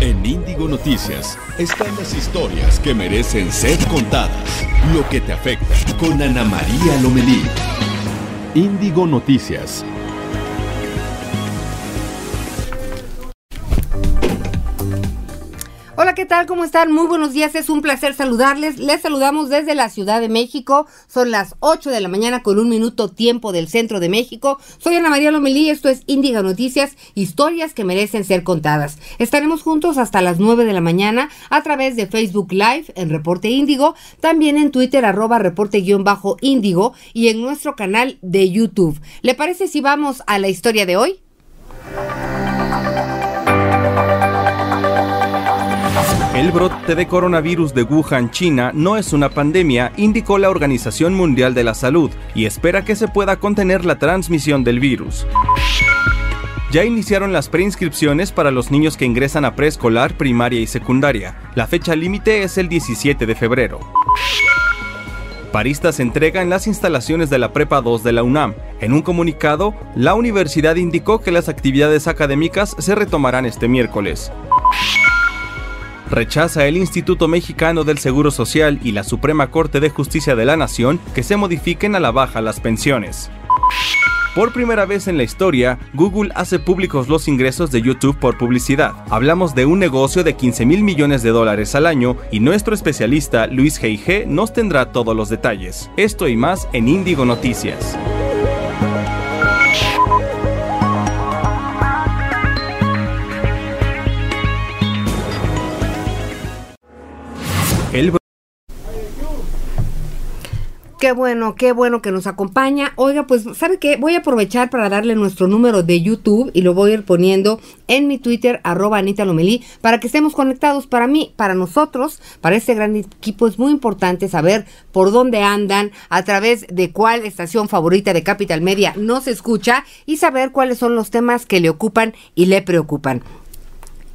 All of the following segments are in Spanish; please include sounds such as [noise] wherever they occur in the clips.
En Índigo Noticias están las historias que merecen ser contadas. Lo que te afecta con Ana María Lomelí. Índigo Noticias ¿qué tal? ¿Cómo están? Muy buenos días, es un placer saludarles. Les saludamos desde la Ciudad de México. Son las 8 de la mañana con un minuto tiempo del centro de México. Soy Ana María Lomelí, esto es Índiga Noticias, historias que merecen ser contadas. Estaremos juntos hasta las 9 de la mañana a través de Facebook Live en Reporte Índigo, también en Twitter arroba reporte-índigo y en nuestro canal de YouTube. ¿Le parece si vamos a la historia de hoy? El brote de coronavirus de Wuhan, China, no es una pandemia, indicó la Organización Mundial de la Salud, y espera que se pueda contener la transmisión del virus. Ya iniciaron las preinscripciones para los niños que ingresan a preescolar, primaria y secundaria. La fecha límite es el 17 de febrero. Paristas entrega en las instalaciones de la Prepa 2 de la UNAM. En un comunicado, la universidad indicó que las actividades académicas se retomarán este miércoles rechaza el Instituto Mexicano del Seguro Social y la Suprema Corte de Justicia de la Nación que se modifiquen a la baja las pensiones. Por primera vez en la historia, Google hace públicos los ingresos de YouTube por publicidad. Hablamos de un negocio de 15 mil millones de dólares al año y nuestro especialista Luis G.I.G. nos tendrá todos los detalles. Esto y más en Índigo Noticias. Qué bueno, qué bueno que nos acompaña. Oiga, pues, ¿sabe qué? Voy a aprovechar para darle nuestro número de YouTube y lo voy a ir poniendo en mi Twitter, arroba Anita Lomelí, para que estemos conectados. Para mí, para nosotros, para este gran equipo, es muy importante saber por dónde andan, a través de cuál estación favorita de Capital Media nos escucha y saber cuáles son los temas que le ocupan y le preocupan.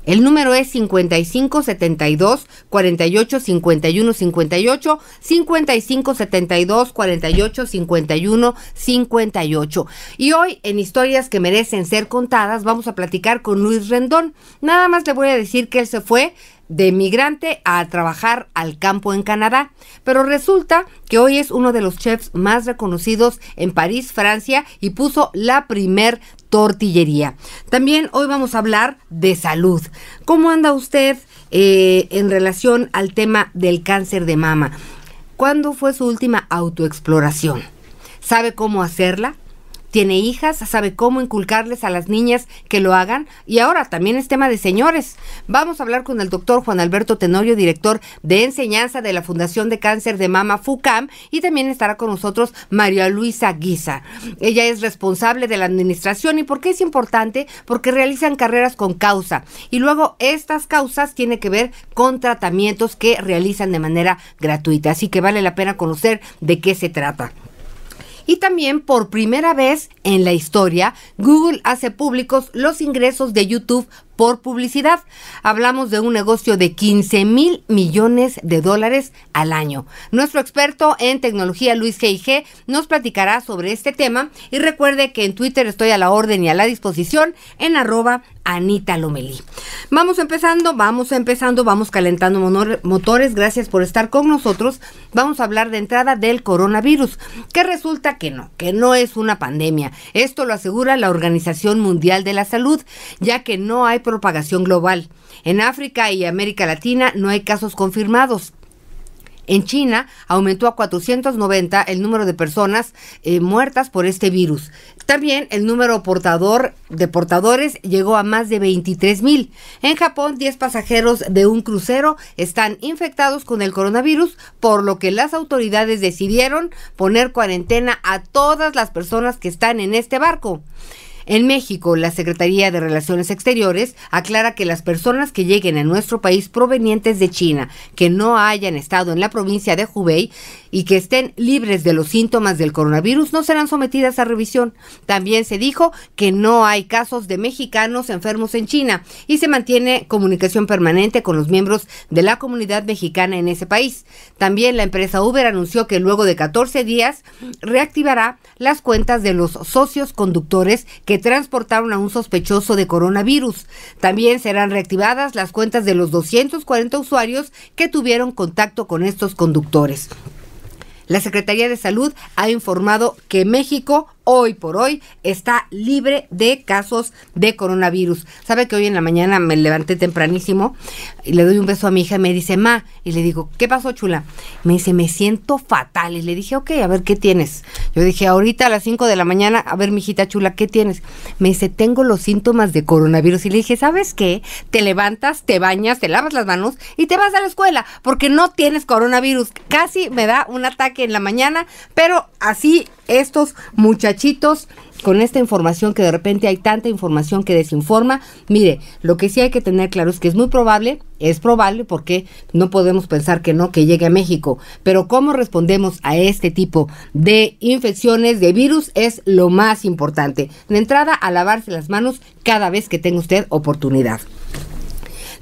El número es 55 72 48 51 58 55 72 48 51 58. Y hoy en historias que merecen ser contadas vamos a platicar con Luis Rendón. Nada más le voy a decir que él se fue de migrante a trabajar al campo en Canadá. Pero resulta que hoy es uno de los chefs más reconocidos en París, Francia, y puso la primer tortillería. También hoy vamos a hablar de salud. ¿Cómo anda usted eh, en relación al tema del cáncer de mama? ¿Cuándo fue su última autoexploración? ¿Sabe cómo hacerla? Tiene hijas, sabe cómo inculcarles a las niñas que lo hagan. Y ahora también es tema de señores. Vamos a hablar con el doctor Juan Alberto Tenorio, director de enseñanza de la Fundación de Cáncer de Mama FUCAM, y también estará con nosotros María Luisa Guisa. Ella es responsable de la administración. ¿Y por qué es importante? Porque realizan carreras con causa. Y luego estas causas tienen que ver con tratamientos que realizan de manera gratuita. Así que vale la pena conocer de qué se trata. Y también por primera vez en la historia, Google hace públicos los ingresos de YouTube por publicidad. Hablamos de un negocio de 15 mil millones de dólares al año. Nuestro experto en tecnología, Luis G.I.G., nos platicará sobre este tema y recuerde que en Twitter estoy a la orden y a la disposición en arroba Anita Lomelí. Vamos empezando, vamos empezando, vamos calentando motores. Gracias por estar con nosotros. Vamos a hablar de entrada del coronavirus, que resulta que no, que no es una pandemia. Esto lo asegura la Organización Mundial de la Salud, ya que no hay propagación global. En África y América Latina no hay casos confirmados. En China aumentó a 490 el número de personas eh, muertas por este virus. También el número de portadores llegó a más de 23 mil. En Japón, 10 pasajeros de un crucero están infectados con el coronavirus, por lo que las autoridades decidieron poner cuarentena a todas las personas que están en este barco. En México, la Secretaría de Relaciones Exteriores aclara que las personas que lleguen a nuestro país provenientes de China, que no hayan estado en la provincia de Hubei y que estén libres de los síntomas del coronavirus, no serán sometidas a revisión. También se dijo que no hay casos de mexicanos enfermos en China y se mantiene comunicación permanente con los miembros de la comunidad mexicana en ese país. También la empresa Uber anunció que luego de 14 días reactivará las cuentas de los socios conductores que transportaron a un sospechoso de coronavirus. También serán reactivadas las cuentas de los 240 usuarios que tuvieron contacto con estos conductores. La Secretaría de Salud ha informado que México hoy por hoy está libre de casos de coronavirus. Sabe que hoy en la mañana me levanté tempranísimo y le doy un beso a mi hija y me dice, ma, y le digo, ¿qué pasó, chula? Me dice, me siento fatal. Y le dije, ok, a ver, ¿qué tienes? Yo dije, ahorita a las 5 de la mañana, a ver, mi hijita chula, ¿qué tienes? Me dice, tengo los síntomas de coronavirus. Y le dije, ¿sabes qué? Te levantas, te bañas, te lavas las manos y te vas a la escuela porque no tienes coronavirus. Casi me da un ataque en la mañana, pero así estos muchachitos con esta información que de repente hay tanta información que desinforma. Mire, lo que sí hay que tener claro es que es muy probable, es probable porque no podemos pensar que no, que llegue a México, pero cómo respondemos a este tipo de infecciones, de virus, es lo más importante. De entrada, a lavarse las manos cada vez que tenga usted oportunidad.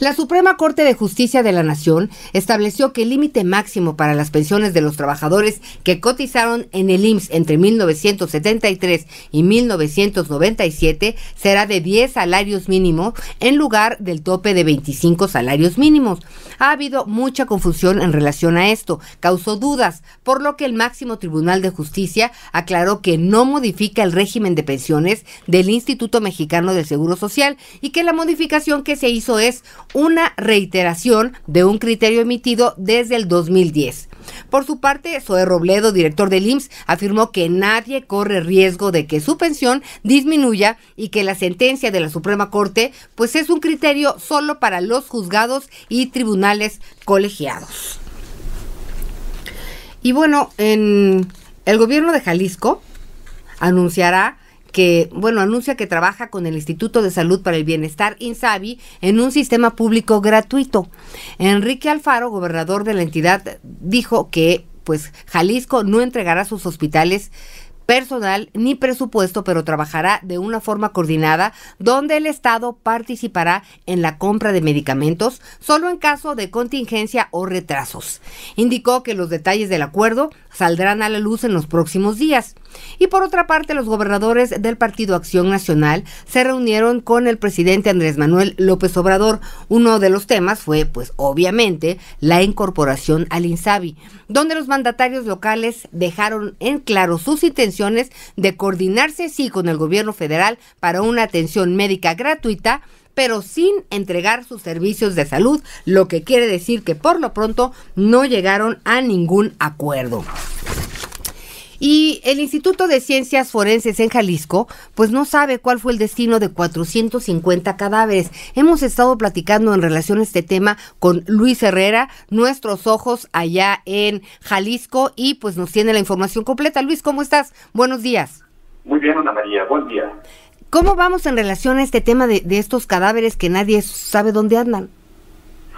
La Suprema Corte de Justicia de la Nación estableció que el límite máximo para las pensiones de los trabajadores que cotizaron en el IMSS entre 1973 y 1997 será de 10 salarios mínimos en lugar del tope de 25 salarios mínimos. Ha habido mucha confusión en relación a esto, causó dudas, por lo que el máximo Tribunal de Justicia aclaró que no modifica el régimen de pensiones del Instituto Mexicano del Seguro Social y que la modificación que se hizo es una reiteración de un criterio emitido desde el 2010. Por su parte, Zoe Robledo, director del IMSS, afirmó que nadie corre riesgo de que su pensión disminuya y que la sentencia de la Suprema Corte pues es un criterio solo para los juzgados y tribunales colegiados. Y bueno, en el gobierno de Jalisco anunciará que, bueno, anuncia que trabaja con el Instituto de Salud para el Bienestar, INSABI, en un sistema público gratuito. Enrique Alfaro, gobernador de la entidad, dijo que, pues, Jalisco no entregará sus hospitales personal ni presupuesto, pero trabajará de una forma coordinada donde el Estado participará en la compra de medicamentos solo en caso de contingencia o retrasos. Indicó que los detalles del acuerdo saldrán a la luz en los próximos días. Y por otra parte, los gobernadores del Partido Acción Nacional se reunieron con el presidente Andrés Manuel López Obrador. Uno de los temas fue, pues obviamente, la incorporación al INSABI, donde los mandatarios locales dejaron en claro sus intenciones de coordinarse, sí, con el gobierno federal para una atención médica gratuita pero sin entregar sus servicios de salud, lo que quiere decir que por lo pronto no llegaron a ningún acuerdo. Y el Instituto de Ciencias Forenses en Jalisco, pues no sabe cuál fue el destino de 450 cadáveres. Hemos estado platicando en relación a este tema con Luis Herrera, nuestros ojos allá en Jalisco, y pues nos tiene la información completa. Luis, ¿cómo estás? Buenos días. Muy bien, Ana María, buen día. ¿Cómo vamos en relación a este tema de, estos cadáveres que nadie sabe dónde andan?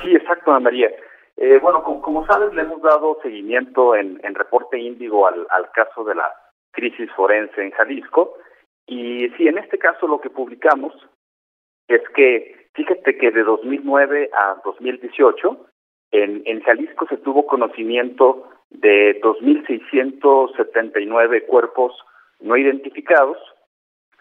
Sí, exacto, Ana María. Eh, bueno, como, sabes, le hemos dado seguimiento en, Reporte Índigo al, caso de la crisis forense en Jalisco. Y sí, en este caso lo que publicamos es que, fíjate que de 2009 a 2018, en, en Jalisco se tuvo conocimiento de 2.679 cuerpos no identificados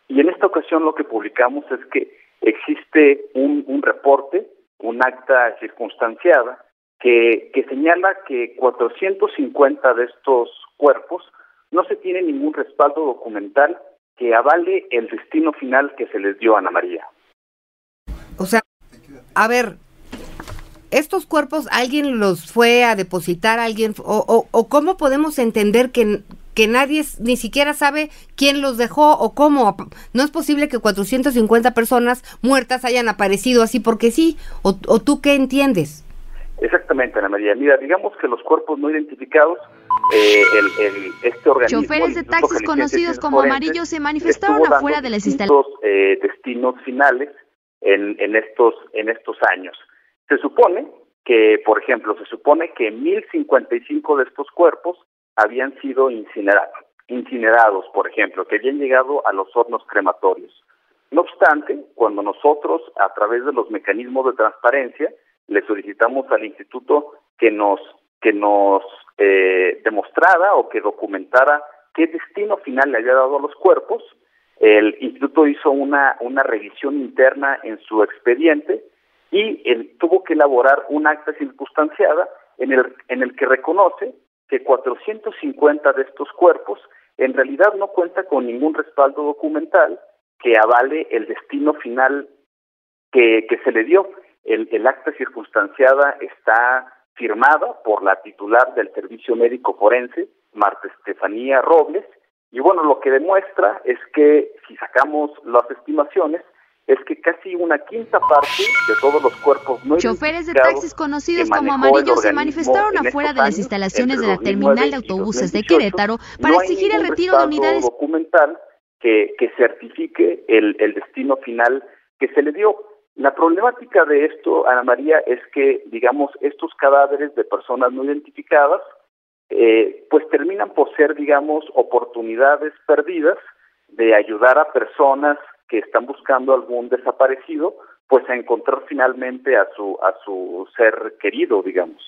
y en esta ocasión lo que publicamos es que existe un, un reporte, un acta circunstanciada, que, señala que 450 de estos cuerpos no se tiene ningún respaldo documental que avale el destino final que se les dio a Ana María. O sea, a ver, estos cuerpos alguien los fue a depositar, alguien o, o, o cómo podemos entender que, que nadie ni siquiera sabe quién los dejó o cómo. No es posible que 450 personas muertas hayan aparecido así porque sí. ¿O, tú qué entiendes? Exactamente, Ana María. Mira, digamos que los cuerpos no identificados, eh, el, este organismo... Choferes de taxis conocidos como amarillos se manifestaron afuera de las instalaciones. Eh, destinos finales en, en, estos, en estos años. Se supone que, por ejemplo, se supone que 1055 de estos cuerpos habían sido incinerados, incinerados, por ejemplo, que habían llegado a los hornos crematorios. No obstante, cuando nosotros, a través de los mecanismos de transparencia, le solicitamos al instituto que nos que nos eh, demostrara o que documentara qué destino final le había dado a los cuerpos, El instituto hizo una, una revisión interna en su expediente y él tuvo que elaborar un acta circunstanciada en el, en el que reconoce que 450 de estos cuerpos en realidad no cuenta con ningún respaldo documental que avale el destino final que, que se le dio. El, el acta circunstanciada está firmada por la titular del Servicio Médico Forense, Marta Estefanía Robles, y bueno, lo que demuestra es que si sacamos las estimaciones, es que casi una quinta parte de todos los cuerpos no Choferes de taxis conocidos como amarillos se manifestaron afuera de las instalaciones de la terminal de autobuses de Querétaro para exigir el retiro de unidades documental que, que certifique el, el destino final que se le dio. La problemática de esto, Ana María, es que, digamos, estos cadáveres de personas no identificadas, eh, pues terminan por ser, digamos, oportunidades perdidas de ayudar a personas que están buscando algún desaparecido, pues a encontrar finalmente a su a su ser querido, digamos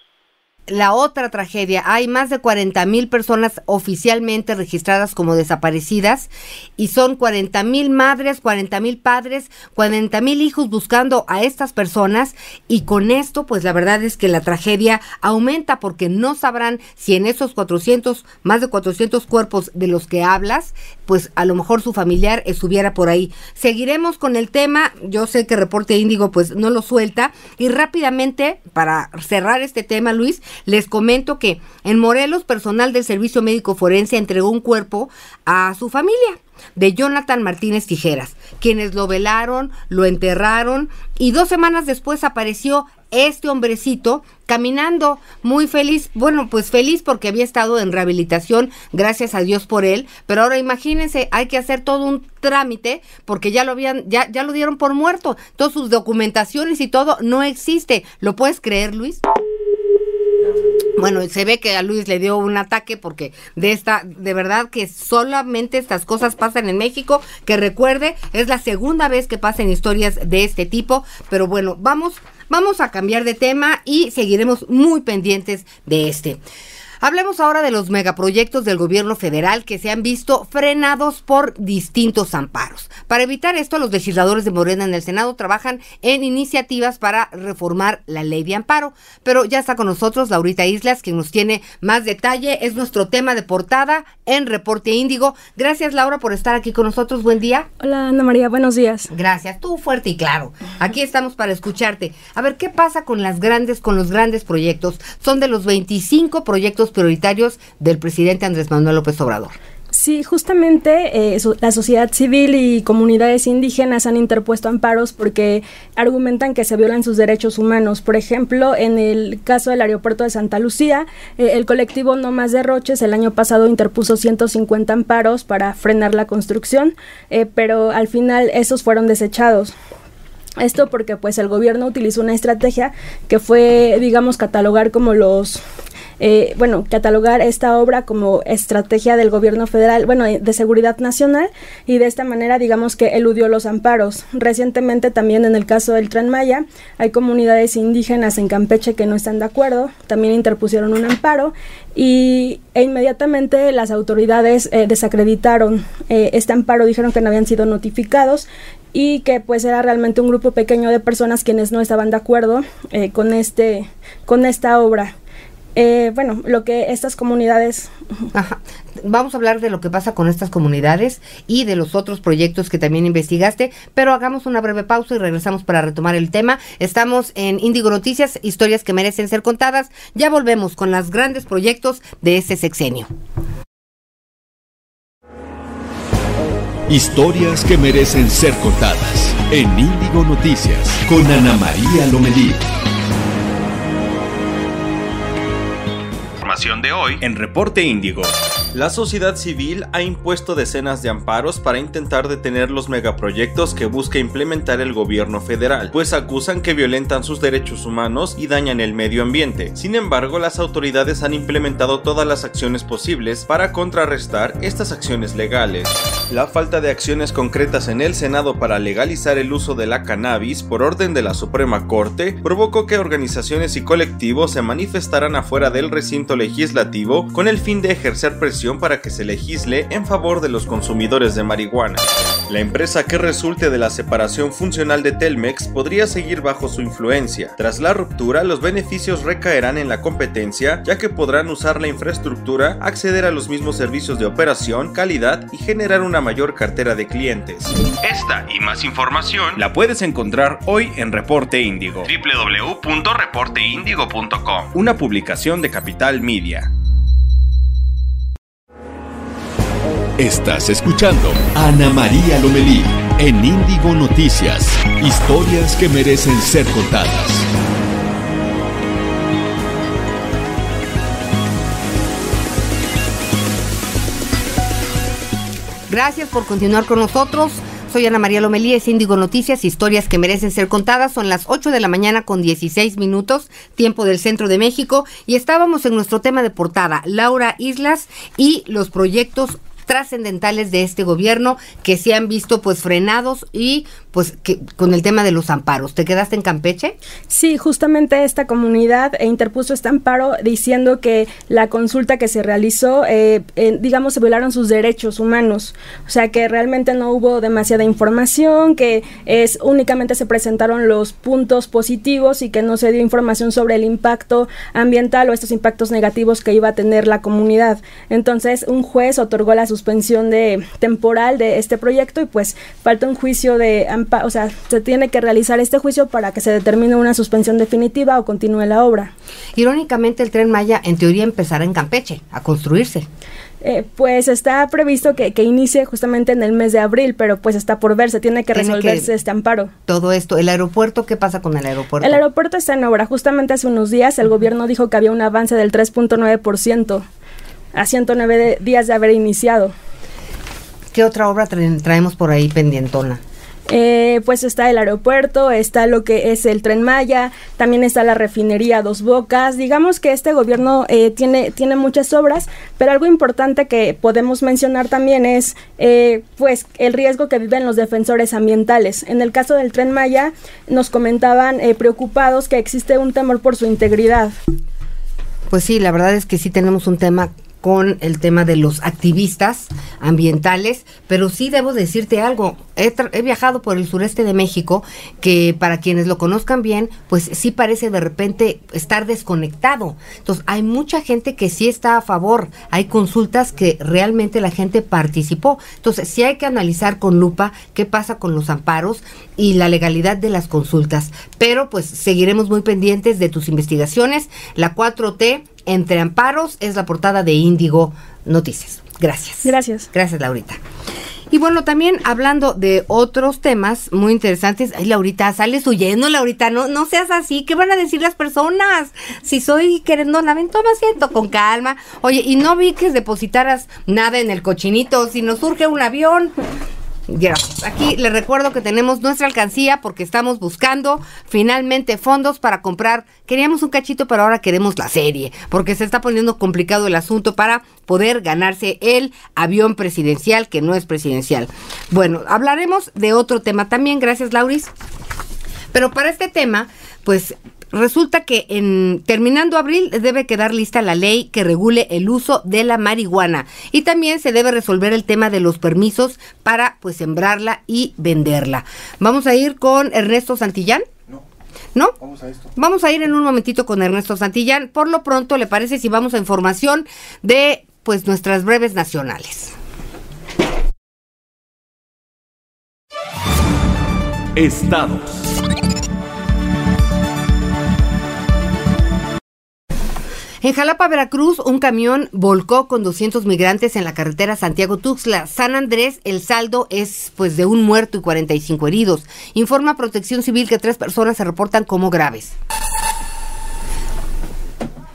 la otra tragedia, hay más de 40 mil personas oficialmente registradas como desaparecidas y son 40 mil madres, 40 mil padres, 40 mil hijos buscando a estas personas y con esto pues la verdad es que la tragedia aumenta porque no sabrán si en esos 400, más de 400 cuerpos de los que hablas, pues a lo mejor su familiar estuviera por ahí. Seguiremos con el tema, yo sé que Reporte Índigo pues no lo suelta y rápidamente para cerrar este tema Luis, les comento que en Morelos, personal del Servicio Médico Forense entregó un cuerpo a su familia de Jonathan Martínez Tijeras, quienes lo velaron, lo enterraron y dos semanas después apareció este hombrecito caminando muy feliz, bueno, pues feliz porque había estado en rehabilitación, gracias a Dios por él, pero ahora imagínense, hay que hacer todo un trámite porque ya lo habían, ya, ya lo dieron por muerto, todas sus documentaciones y todo no existe. ¿Lo puedes creer, Luis? Bueno, se ve que a Luis le dio un ataque porque de esta, de verdad que solamente estas cosas pasan en México, que recuerde, es la segunda vez que pasan historias de este tipo, pero bueno, vamos, vamos a cambiar de tema y seguiremos muy pendientes de este. Hablemos ahora de los megaproyectos del gobierno federal que se han visto frenados por distintos amparos. Para evitar esto, los legisladores de Morena en el Senado trabajan en iniciativas para reformar la ley de amparo. Pero ya está con nosotros Laurita Islas, quien nos tiene más detalle. Es nuestro tema de portada en Reporte Índigo. Gracias, Laura, por estar aquí con nosotros. Buen día. Hola, Ana María. Buenos días. Gracias. Tú fuerte y claro. Aquí estamos para escucharte. A ver, ¿qué pasa con las grandes, con los grandes proyectos? Son de los 25 proyectos prioritarios del presidente Andrés Manuel López Obrador. Sí, justamente eh, la sociedad civil y comunidades indígenas han interpuesto amparos porque argumentan que se violan sus derechos humanos. Por ejemplo, en el caso del aeropuerto de Santa Lucía, eh, el colectivo No Más Derroches el año pasado interpuso 150 amparos para frenar la construcción, eh, pero al final esos fueron desechados. Esto porque pues el gobierno utilizó una estrategia que fue, digamos, catalogar como los eh, bueno, catalogar esta obra como estrategia del gobierno federal, bueno, de seguridad nacional y de esta manera digamos que eludió los amparos. Recientemente también en el caso del Tren Maya hay comunidades indígenas en Campeche que no están de acuerdo, también interpusieron un amparo y e inmediatamente las autoridades eh, desacreditaron eh, este amparo, dijeron que no habían sido notificados y que pues era realmente un grupo pequeño de personas quienes no estaban de acuerdo con este con esta obra eh, bueno, lo que estas comunidades... Vamos a hablar de lo que pasa con estas comunidades y de los otros proyectos que también investigaste, pero hagamos una breve pausa y regresamos para retomar el tema. Estamos en Índigo Noticias, historias que merecen ser contadas. Ya volvemos con los grandes proyectos de este sexenio. Historias que merecen ser contadas en Índigo Noticias con Ana María Lomelí. De hoy en Reporte Índigo. La sociedad civil ha impuesto decenas de amparos para intentar detener los megaproyectos que busca implementar el gobierno federal, pues acusan que violentan sus derechos humanos y dañan el medio ambiente. Sin embargo, las autoridades han implementado todas las acciones posibles para contrarrestar estas acciones legales. La falta de acciones concretas en el Senado para legalizar el uso de la cannabis por orden de la Suprema Corte provocó que organizaciones y colectivos se manifestaran afuera del recinto legislativo con el fin de ejercer presión para que se legisle en favor de los consumidores de marihuana. La empresa que resulte de la separación funcional de Telmex podría seguir bajo su influencia. Tras la ruptura, los beneficios recaerán en la competencia, ya que podrán usar la infraestructura, acceder a los mismos servicios de operación, calidad y generar una mayor cartera de clientes. Esta y más información la puedes encontrar hoy en Reporte Índigo. www.reporteindigo.com. Una publicación de Capital Media. Estás escuchando Ana María Lomelí en Índigo Noticias. Historias que merecen ser contadas. Gracias por continuar con nosotros. Soy Ana María Lomelí, es Índigo Noticias, historias que merecen ser contadas. Son las 8 de la mañana con 16 minutos, tiempo del centro de México. Y estábamos en nuestro tema de portada, Laura Islas y los proyectos trascendentales de este gobierno que se han visto pues frenados y pues que, con el tema de los amparos. ¿Te quedaste en Campeche? Sí, justamente esta comunidad interpuso este amparo diciendo que la consulta que se realizó, eh, digamos, se violaron sus derechos humanos. O sea, que realmente no hubo demasiada información, que es únicamente se presentaron los puntos positivos y que no se dio información sobre el impacto ambiental o estos impactos negativos que iba a tener la comunidad. Entonces, un juez otorgó la suspensión de temporal de este proyecto y pues falta un juicio de o sea, se tiene que realizar este juicio para que se determine una suspensión definitiva o continúe la obra. Irónicamente, el tren Maya en teoría empezará en Campeche a construirse. Eh, pues está previsto que, inicie justamente en el mes de abril, pero pues está por verse, tiene que resolverse este amparo. Todo esto, ¿el aeropuerto qué pasa con el aeropuerto? El aeropuerto está en obra. Justamente hace unos días el gobierno dijo que había un avance del 3.9% a 109 días de haber iniciado. ¿Qué otra obra traemos por ahí pendientona? Eh, pues está el aeropuerto, está lo que es el tren Maya, también está la refinería Dos Bocas. Digamos que este gobierno eh, tiene, tiene muchas obras, pero algo importante que podemos mencionar también es eh, pues el riesgo que viven los defensores ambientales. En el caso del tren Maya nos comentaban preocupados que existe un temor por su integridad. Pues sí, la verdad es que sí tenemos un tema con el tema de los activistas ambientales, pero sí debo decirte algo, he, viajado por el sureste de México, que para quienes lo conozcan bien, pues sí parece de repente estar desconectado. Entonces, hay mucha gente que sí está a favor, hay consultas que realmente la gente participó. Entonces, sí hay que analizar con lupa qué pasa con los amparos y la legalidad de las consultas, pero pues seguiremos muy pendientes de tus investigaciones. La 4T entre amparos es la portada de Índigo Noticias. Gracias. Gracias. Gracias, Laurita. Y bueno, también hablando de otros temas muy interesantes. Ay, Laurita, sales huyendo, Laurita, no, no seas así. ¿Qué van a decir las personas? Si soy querendona, ven, toma asiento con calma. Oye, y no vi que depositaras nada en el cochinito. Si nos surge un avión, Aquí les recuerdo que tenemos nuestra alcancía porque estamos buscando finalmente fondos para comprar. Queríamos un cachito, pero ahora queremos la serie porque se está poniendo complicado el asunto para poder ganarse el avión presidencial que no es presidencial. Bueno, hablaremos de otro tema también. Gracias, Lauris. Pero para este tema, pues Resulta que en terminando abril debe quedar lista la ley que regule el uso de la marihuana y también se debe resolver el tema de los permisos para pues sembrarla y venderla. Vamos a ir con Ernesto Santillán. No. ¿No? Vamos a esto. Vamos a ir en un momentito con Ernesto Santillán. Por lo pronto, ¿le parece si vamos a información de pues nuestras breves nacionales? Estados. En Jalapa, Veracruz, un camión volcó con 200 migrantes en la carretera Santiago-Tuxtla. San Andrés, el saldo es pues de un muerto y 45 heridos. Informa Protección Civil que tres personas se reportan como graves.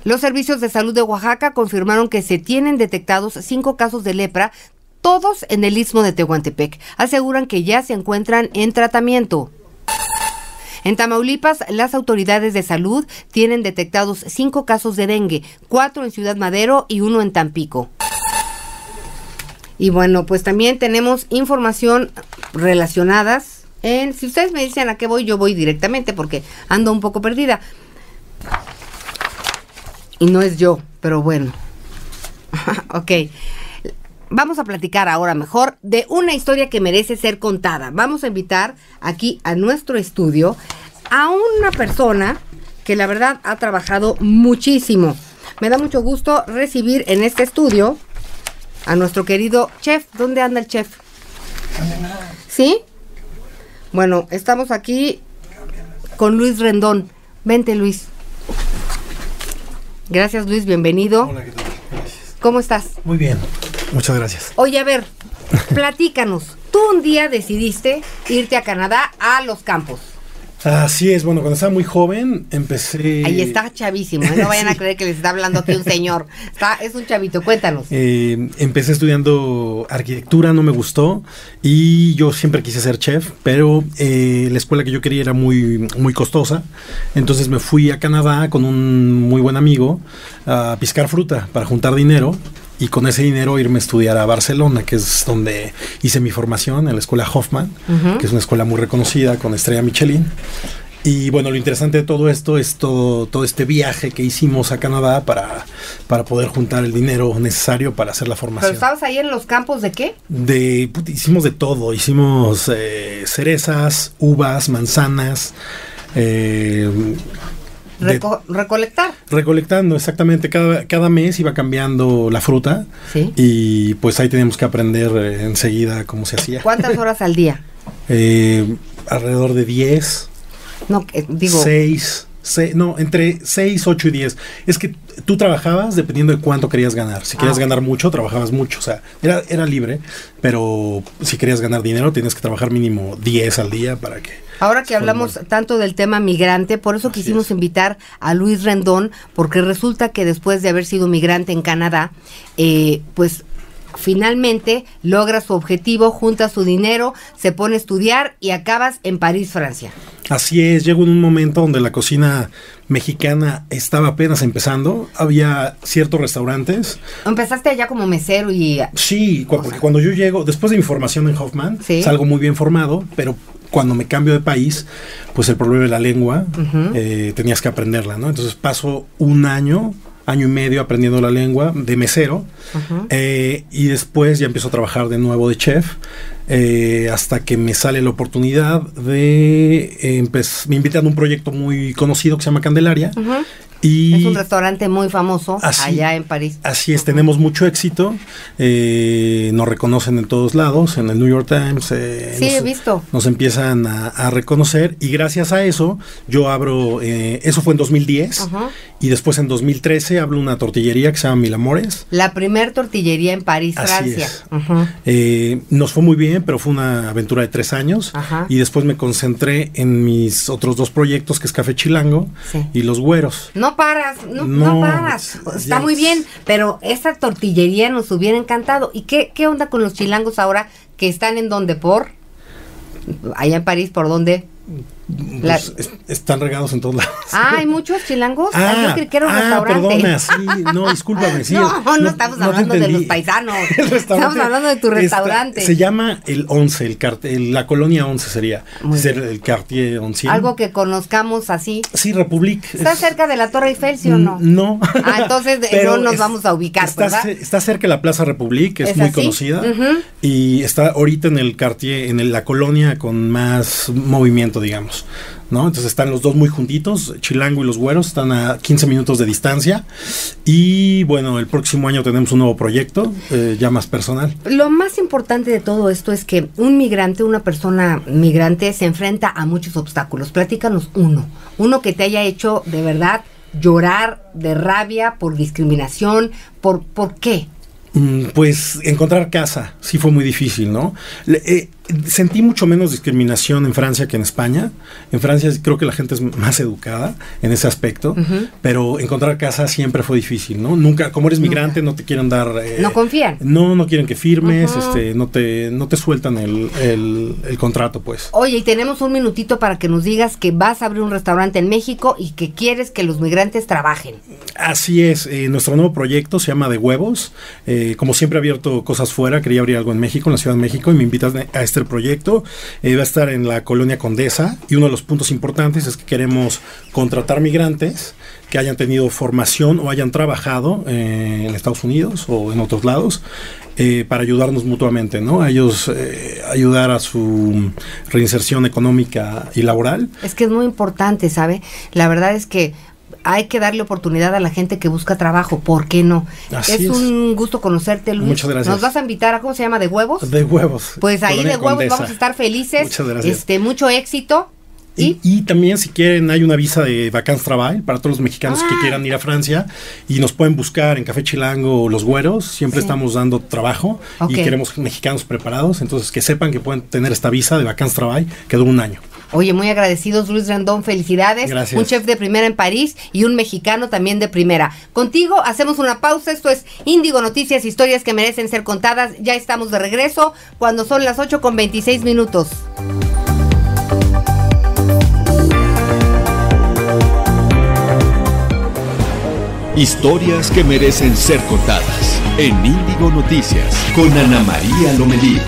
Los servicios de salud de Oaxaca confirmaron que se tienen detectados cinco casos de lepra, todos en el istmo de Tehuantepec. Aseguran que ya se encuentran en tratamiento. En Tamaulipas, las autoridades de salud tienen detectados cinco casos de dengue, cuatro en Ciudad Madero y uno en Tampico. Y bueno, pues también tenemos información relacionadas en, si ustedes me dicen a qué voy, yo voy directamente porque ando un poco perdida. Y no es yo, pero bueno. [laughs] ok. Vamos a platicar ahora mejor de una historia que merece ser contada. Vamos a invitar aquí a nuestro estudio a una persona que la verdad ha trabajado muchísimo. Me da mucho gusto recibir en este estudio a nuestro querido chef. ¿Dónde anda el chef? ¿Sí? Bueno, estamos aquí con Luis Rendón. Vente, Luis. Gracias, Luis, bienvenido. Hola, ¿qué tal? Gracias. ¿Cómo estás? Muy bien, muchas gracias. Oye, a ver, platícanos. Tú un día decidiste irte a Canadá a los campos. Así es, bueno, cuando estaba muy joven empecé... Ahí está chavísimo, ¿eh? no vayan a [laughs] creer que les está hablando aquí un señor, está, es un chavito, cuéntanos. Eh, empecé estudiando arquitectura, no me gustó y yo siempre quise ser chef, pero eh, la escuela que yo quería era muy, muy costosa, entonces me fui a Canadá con un muy buen amigo a piscar fruta para juntar dinero y con ese dinero irme a estudiar a Barcelona, que es donde hice mi formación en la escuela Hoffman, que es una escuela muy reconocida con estrella Michelin. Y bueno, lo interesante de todo esto es todo, todo este viaje que hicimos a Canadá para, para poder juntar el dinero necesario para hacer la formación. ¿Pero estabas ahí en los campos de qué? De, hicimos de todo, hicimos eh, cerezas, uvas, manzanas, eh, recolectar. Recolectando, exactamente. Cada, cada mes iba cambiando la fruta. Y pues ahí teníamos que aprender eh, enseguida cómo se hacía. ¿Cuántas [laughs] horas al día? Eh, alrededor de 10. No, digo. 6. no, entre 6, 8 y 10. Es que tú trabajabas dependiendo de cuánto querías ganar. Si querías ah. ganar mucho, trabajabas mucho. O sea, era, era libre, pero si querías ganar dinero, tienes que trabajar mínimo 10 al día para que Ahora que hablamos tanto del tema migrante, por eso quisimos invitar a Luis Rendón, porque resulta que después de haber sido migrante en Canadá, eh, pues finalmente logra su objetivo, junta su dinero, se pone a estudiar y acabas en París, Francia. Así es, llego en un momento donde la cocina mexicana estaba apenas empezando, había ciertos restaurantes. ¿Empezaste allá como mesero y...? Sí, porque cuando yo llego, después de mi formación en Hoffman, salgo muy bien formado, pero cuando me cambio de país, pues el problema de la lengua, eh, tenías que aprenderla, ¿no? Entonces paso un año, año y medio aprendiendo la lengua de mesero eh, y después ya empiezo a trabajar de nuevo de chef eh, hasta que me sale la oportunidad de me invitan a un proyecto muy conocido que se llama Candelaria es un restaurante muy famoso allá en París. Así es, tenemos mucho éxito. Eh, nos reconocen en todos lados, en el New York Times. Eh, sí, he visto. Nos empiezan a, reconocer y gracias a eso yo abro, eh, eso fue en 2010 y después en 2013 abro una tortillería que se llama Mil Amores. La primer tortillería en París, Francia. nos fue muy bien, pero fue una aventura de tres años y después me concentré en mis otros dos proyectos que es Café Chilango y Los Güeros. No paras, no, paras. Está muy bien, pero esa tortillería nos hubiera encantado. ¿Y qué, qué onda con los chilangos ahora que están en donde por? Allá en París, ¿por dónde? Pues, están regados en todos lados. Ah, hay muchos chilangos. Ah, yo que era un ah, restaurante. perdona, sí, no, discúlpame. Sí, [laughs] no, no, no, estamos hablando de los paisanos. [laughs] estamos hablando de tu restaurante. se llama el Once, el, el la colonia Once sería. Ser el Cartier Once. Algo que conozcamos así. Sí, Republic. ¿Está cerca de la Torre Eiffel, sí o no? No. Ah, entonces [laughs] no nos vamos a ubicar, está, Está cerca de la Plaza Republic, es, muy conocida. Y está ahorita en el Cartier, en la colonia con más movimiento, digamos. ¿No? Entonces están los dos muy juntitos, Chilango y los Güeros, están a 15 minutos de distancia. Y bueno, el próximo año tenemos un nuevo proyecto, eh, ya más personal. Lo más importante de todo esto es que un migrante, una persona migrante, se enfrenta a muchos obstáculos. Platícanos uno, uno que te haya hecho de verdad llorar de rabia por discriminación, por, ¿por qué? Mm, pues encontrar casa sí fue muy difícil, ¿no? Eh, sentí mucho menos discriminación en Francia que en España. En Francia creo que la gente es más educada en ese aspecto, pero encontrar casa siempre fue difícil, ¿no? Nunca, como eres migrante, no te quieren dar... Eh, no confían. No, no quieren que firmes, este, no te, no te sueltan el, el, contrato, pues. Oye, y tenemos un minutito para que nos digas que vas a abrir un restaurante en México y que quieres que los migrantes trabajen. Así es, eh, nuestro nuevo proyecto se llama De Huevos. Eh, como siempre he abierto cosas fuera, quería abrir algo en México, en la Ciudad de México, y me invitas a este este proyecto. Eh, va a estar en la colonia Condesa y uno de los puntos importantes es que queremos contratar migrantes que hayan tenido formación o hayan trabajado eh, en Estados Unidos o en otros lados eh, para ayudarnos mutuamente, ¿no? A ellos ayudar a su reinserción económica y laboral. Es que es muy importante, ¿sabe? La verdad es que hay que darle oportunidad a la gente que busca trabajo, ¿por qué no? es, un gusto conocerte, Luis. Muchas gracias. Nos vas a invitar a, ¿cómo se llama? ¿De huevos? De huevos. Pues ahí de huevos vamos a estar felices. Muchas gracias. Este, mucho éxito. Y, también si quieren hay una visa de Vacance Trabajo para todos los mexicanos que ah. quieran ir a Francia y nos pueden buscar en Café Chilango Los Güeros, siempre estamos dando trabajo y queremos mexicanos preparados, entonces que sepan que pueden tener esta visa de Vacance Trabajo que dura un año. Oye, muy agradecidos, Luis Randón, felicidades. Gracias. Un chef de primera en París y un mexicano también de primera. Contigo hacemos una pausa, esto es Índigo Noticias, historias que merecen ser contadas. Ya estamos de regreso cuando son las 8 con 26 minutos. Historias que merecen ser contadas en Índigo Noticias con Ana María Lomelí.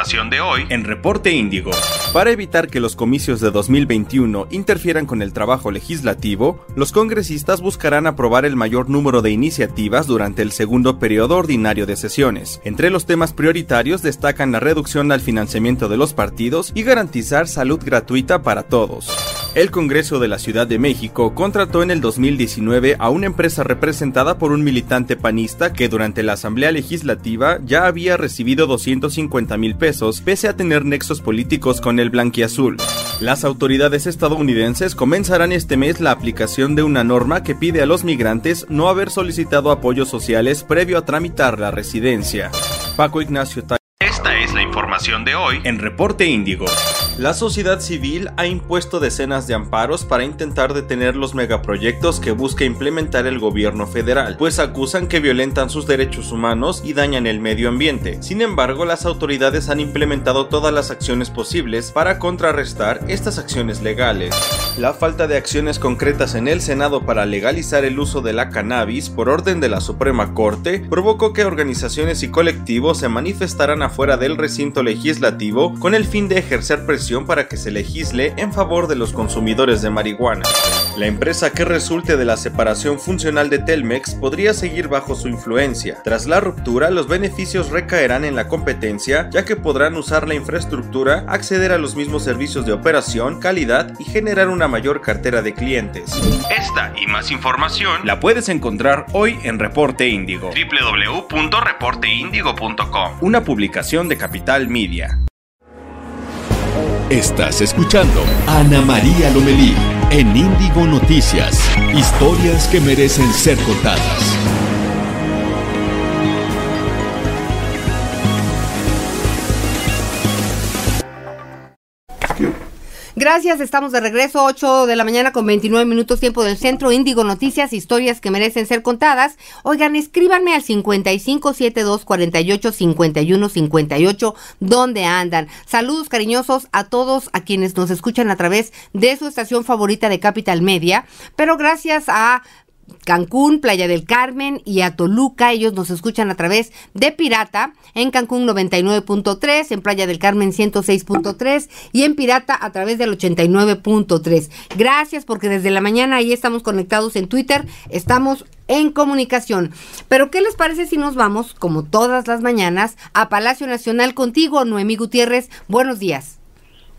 De hoy en Reporte Índigo. Para evitar que los comicios de 2021 interfieran con el trabajo legislativo, los congresistas buscarán aprobar el mayor número de iniciativas durante el segundo periodo ordinario de sesiones. Entre los temas prioritarios destacan la reducción al financiamiento de los partidos y garantizar salud gratuita para todos. El Congreso de la Ciudad de México contrató en el 2019 a una empresa representada por un militante panista que durante la Asamblea Legislativa ya había recibido 250 mil pesos pese a tener nexos políticos con el blanquiazul. Las autoridades estadounidenses comenzarán este mes la aplicación de una norma que pide a los migrantes no haber solicitado apoyos sociales previo a tramitar la residencia. Paco Ignacio de hoy en Reporte Índigo. La sociedad civil ha impuesto decenas de amparos para intentar detener los megaproyectos que busca implementar el gobierno federal, pues acusan que violentan sus derechos humanos y dañan el medio ambiente. Sin embargo, las autoridades han implementado todas las acciones posibles para contrarrestar estas acciones legales. La falta de acciones concretas en el Senado para legalizar el uso de la cannabis por orden de la Suprema Corte provocó que organizaciones y colectivos se manifestaran afuera del recinto legislativo con el fin de ejercer presión para que se legisle en favor de los consumidores de marihuana. La empresa que resulte de la separación funcional de Telmex podría seguir bajo su influencia. Tras la ruptura, los beneficios recaerán en la competencia, ya que podrán usar la infraestructura, acceder a los mismos servicios de operación, calidad y generar una mayor cartera de clientes. Esta y más información la puedes encontrar hoy en Reporte Índigo. www.reporteindigo.com. Una publicación de Capital Media. Estás escuchando Ana María Lomelí en Índigo Noticias. Historias que merecen ser contadas. Gracias, estamos de regreso, 8 de la mañana con 29 minutos tiempo del centro, Índigo Noticias, historias que merecen ser contadas. Oigan, escríbanme al 5572 48 51 58, ¿dónde andan? Saludos cariñosos a todos a quienes nos escuchan a través de su estación favorita de Capital Media, pero gracias a Cancún, Playa del Carmen y a Toluca. Ellos nos escuchan a través de Pirata en Cancún 99.3, en Playa del Carmen 106.3 y en Pirata a través del 89.3. Gracias porque desde la mañana ahí estamos conectados en Twitter, estamos en comunicación. Pero ¿qué les parece si nos vamos, como todas las mañanas, a Palacio Nacional contigo, Noemí Gutiérrez? Buenos días.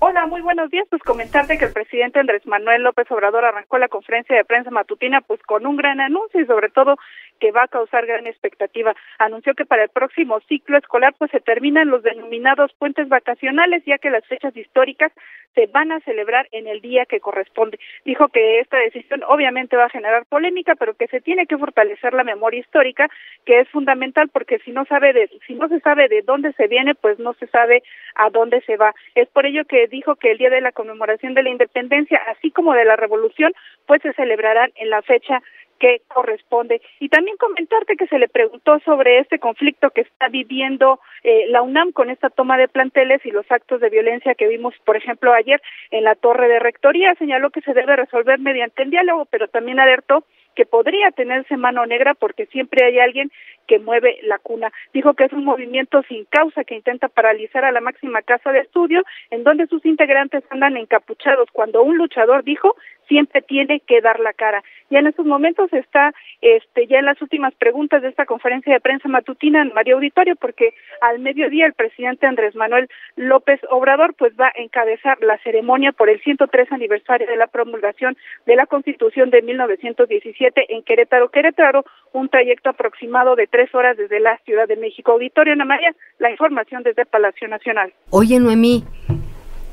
Hola, muy buenos días. Pues comentarte que el presidente Andrés Manuel López Obrador arrancó la conferencia de prensa matutina pues con un gran anuncio y sobre todo que va a causar gran expectativa. Anunció que para el próximo ciclo escolar pues se terminan los denominados puentes vacacionales ya que las fechas históricas se van a celebrar en el día que corresponde. Dijo que esta decisión obviamente va a generar polémica, pero que se tiene que fortalecer la memoria histórica, que es fundamental porque si no sabe de si no se sabe de dónde se viene, pues no se sabe a dónde se va. Es por ello que dijo que el día de la conmemoración de la independencia, así como de la revolución, pues se celebrarán en la fecha que corresponde. Y también comentarte que se le preguntó sobre este conflicto que está viviendo eh, la UNAM con esta toma de planteles y los actos de violencia que vimos, por ejemplo, ayer en la torre de rectoría. Señaló que se debe resolver mediante el diálogo, pero también alertó que podría tenerse mano negra porque siempre hay alguien que mueve la cuna. Dijo que es un movimiento sin causa que intenta paralizar a la máxima casa de estudio, en donde sus integrantes andan encapuchados, cuando un luchador dijo siempre tiene que dar la cara. Y en estos momentos está este, ya en las últimas preguntas de esta conferencia de prensa matutina en María Auditorio, porque al mediodía el presidente Andrés Manuel López Obrador pues va a encabezar la ceremonia por el 103 aniversario de la promulgación de la Constitución de 1917 en Querétaro, Querétaro, un trayecto aproximado de tres horas desde la Ciudad de México. Auditorio Ana María, la información desde Palacio Nacional. Oye, Noemí,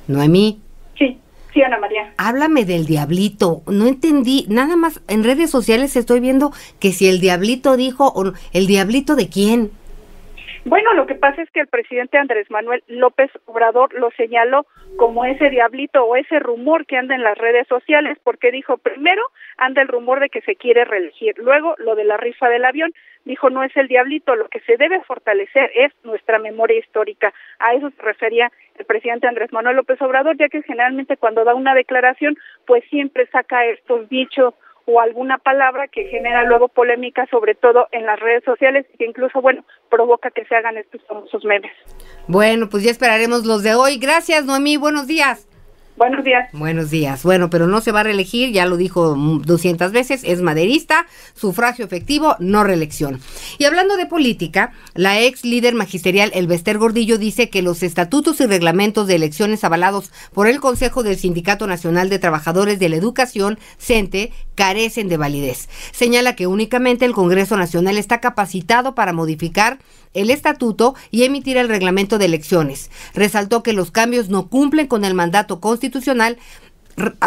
Noemí. Sí. Sí, Ana María. Háblame del diablito. No entendí. Nada más en redes sociales estoy viendo que si el diablito dijo, o ¿el diablito de quién? Bueno, lo que pasa es que el presidente Andrés Manuel López Obrador lo señaló como ese diablito o ese rumor que anda en las redes sociales, porque dijo, primero anda el rumor de que se quiere reelegir, luego lo de la rifa del avión, dijo, no es el diablito, lo que se debe fortalecer es nuestra memoria histórica. A eso se refería el presidente Andrés Manuel López Obrador, ya que generalmente cuando da una declaración, pues siempre saca estos dichos o alguna palabra que genera luego polémica, sobre todo en las redes sociales, y que incluso, bueno, provoca que se hagan estos famosos memes. Bueno, pues ya esperaremos los de hoy. Gracias, Noemí. Buenos días. Buenos días. Buenos días. Bueno, pero no se va a reelegir, ya lo dijo 200 veces, es maderista, sufragio efectivo, no reelección. Y hablando de política, la ex líder magisterial Elvester Gordillo dice que los estatutos y reglamentos de elecciones avalados por el Consejo del Sindicato Nacional de Trabajadores de la Educación, CENTE, carecen de validez. Señala que únicamente el Congreso Nacional está capacitado para modificar el estatuto y emitir el reglamento de elecciones. Resaltó que los cambios no cumplen con el mandato constitucional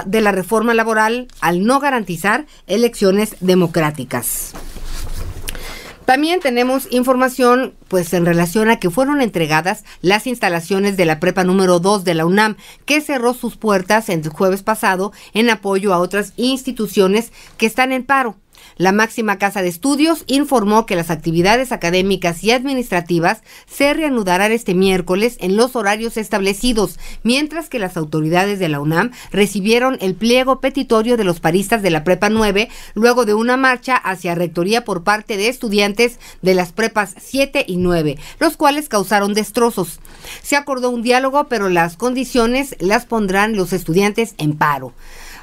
de la reforma laboral al no garantizar elecciones democráticas. También tenemos información pues en relación a que fueron entregadas las instalaciones de la prepa número 2 de la UNAM, que cerró sus puertas el jueves pasado en apoyo a otras instituciones que están en paro. La máxima casa de estudios informó que las actividades académicas y administrativas se reanudarán este miércoles en los horarios establecidos, mientras que las autoridades de la UNAM recibieron el pliego petitorio de los paristas de la Prepa 9 luego de una marcha hacia Rectoría por parte de estudiantes de las prepas 7 y 9, los cuales causaron destrozos. Se acordó un diálogo, pero las condiciones las pondrán los estudiantes en paro.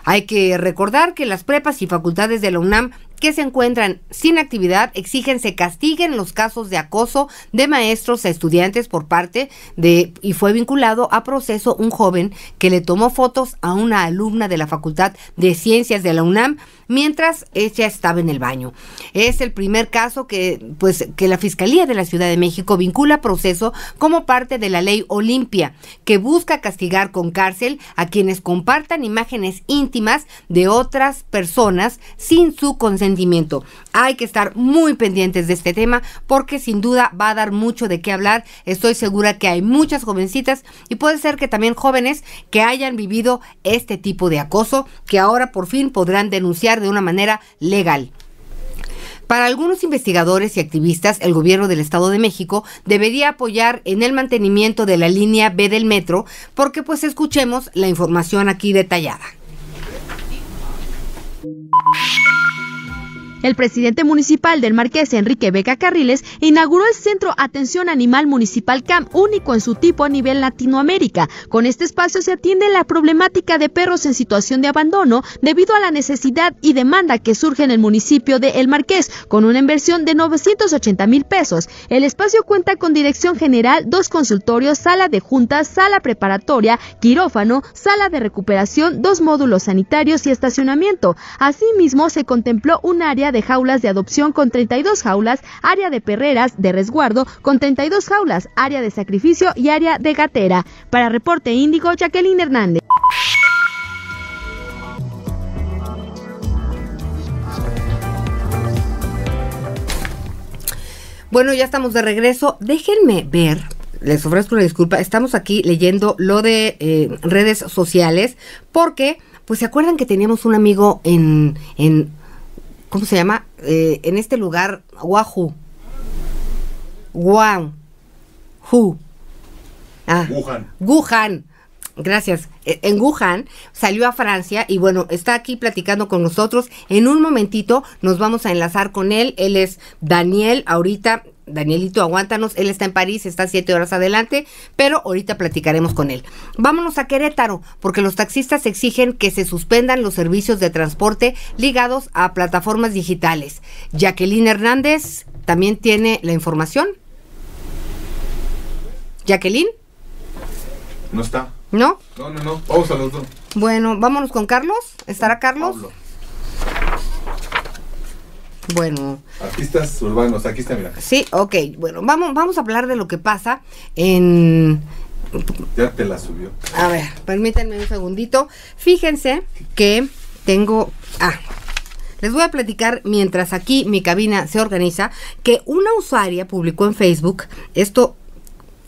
Hay que recordar que las prepas y facultades de la UNAM que se encuentran sin actividad exigen se castiguen los casos de acoso de maestros a estudiantes por parte de y fue vinculado a proceso un joven que le tomó fotos a una alumna de la Facultad de Ciencias de la UNAM mientras ella estaba en el baño. Es el primer caso que pues que la Fiscalía de la Ciudad de México vincula proceso como parte de la ley Olimpia, que busca castigar con cárcel a quienes compartan imágenes íntimas de otras personas sin su consentimiento hay que estar muy pendientes de este tema porque sin duda va a dar mucho de qué hablar. Estoy segura que hay muchas jovencitas y puede ser que también jóvenes que hayan vivido este tipo de acoso que ahora por fin podrán denunciar de una manera legal. Para algunos investigadores y activistas, el gobierno del Estado de México debería apoyar en el mantenimiento de la línea B del metro, porque pues escuchemos la información aquí detallada. El presidente municipal del Marqués, Enrique Beca Carriles, inauguró el Centro Atención Animal Municipal CAM, único en su tipo a nivel Latinoamérica. Con este espacio se atiende la problemática de perros en situación de abandono debido a la necesidad y demanda que surge en el municipio de El Marqués, con una inversión de 980 mil pesos. El espacio cuenta con dirección general, dos consultorios, sala de juntas, sala preparatoria, quirófano, sala de recuperación, dos módulos sanitarios y estacionamiento. Asimismo, se contempló un área de jaulas de adopción con 32 jaulas, área de perreras de resguardo con 32 jaulas, área de sacrificio y área de gatera. Para Reporte Índigo, Jacqueline Hernández. Bueno, ya estamos de regreso. Déjenme ver, les ofrezco una disculpa, estamos aquí leyendo lo de eh, redes sociales porque, pues se acuerdan que teníamos un amigo en, en ¿cómo se llama? Eh, en este lugar, Wahoo. Guan. Hu. Ah, Wuhan. Wuhan. Gracias. E, en Wuhan salió a Francia y bueno, está aquí platicando con nosotros. En un momentito nos vamos a enlazar con él. Él es Daniel, ahorita Danielito, aguántanos, él está en París, está siete horas adelante, pero ahorita platicaremos con él. Vámonos a Querétaro, porque los taxistas exigen que se suspendan los servicios de transporte ligados a plataformas digitales. Jacqueline Hernández también tiene la información. Jacqueline. No está. ¿No? No, no, no. Vamos a los dos. Bueno, vámonos con Carlos. ¿Estará Carlos? Bueno. Artistas urbanos, aquí está, mira. Sí, ok. Bueno, vamos, vamos a hablar de lo que pasa en... Ya te la subió. A ver, permítanme un segundito. Fíjense que tengo... Ah, les voy a platicar mientras aquí mi cabina se organiza que una usuaria publicó en Facebook, esto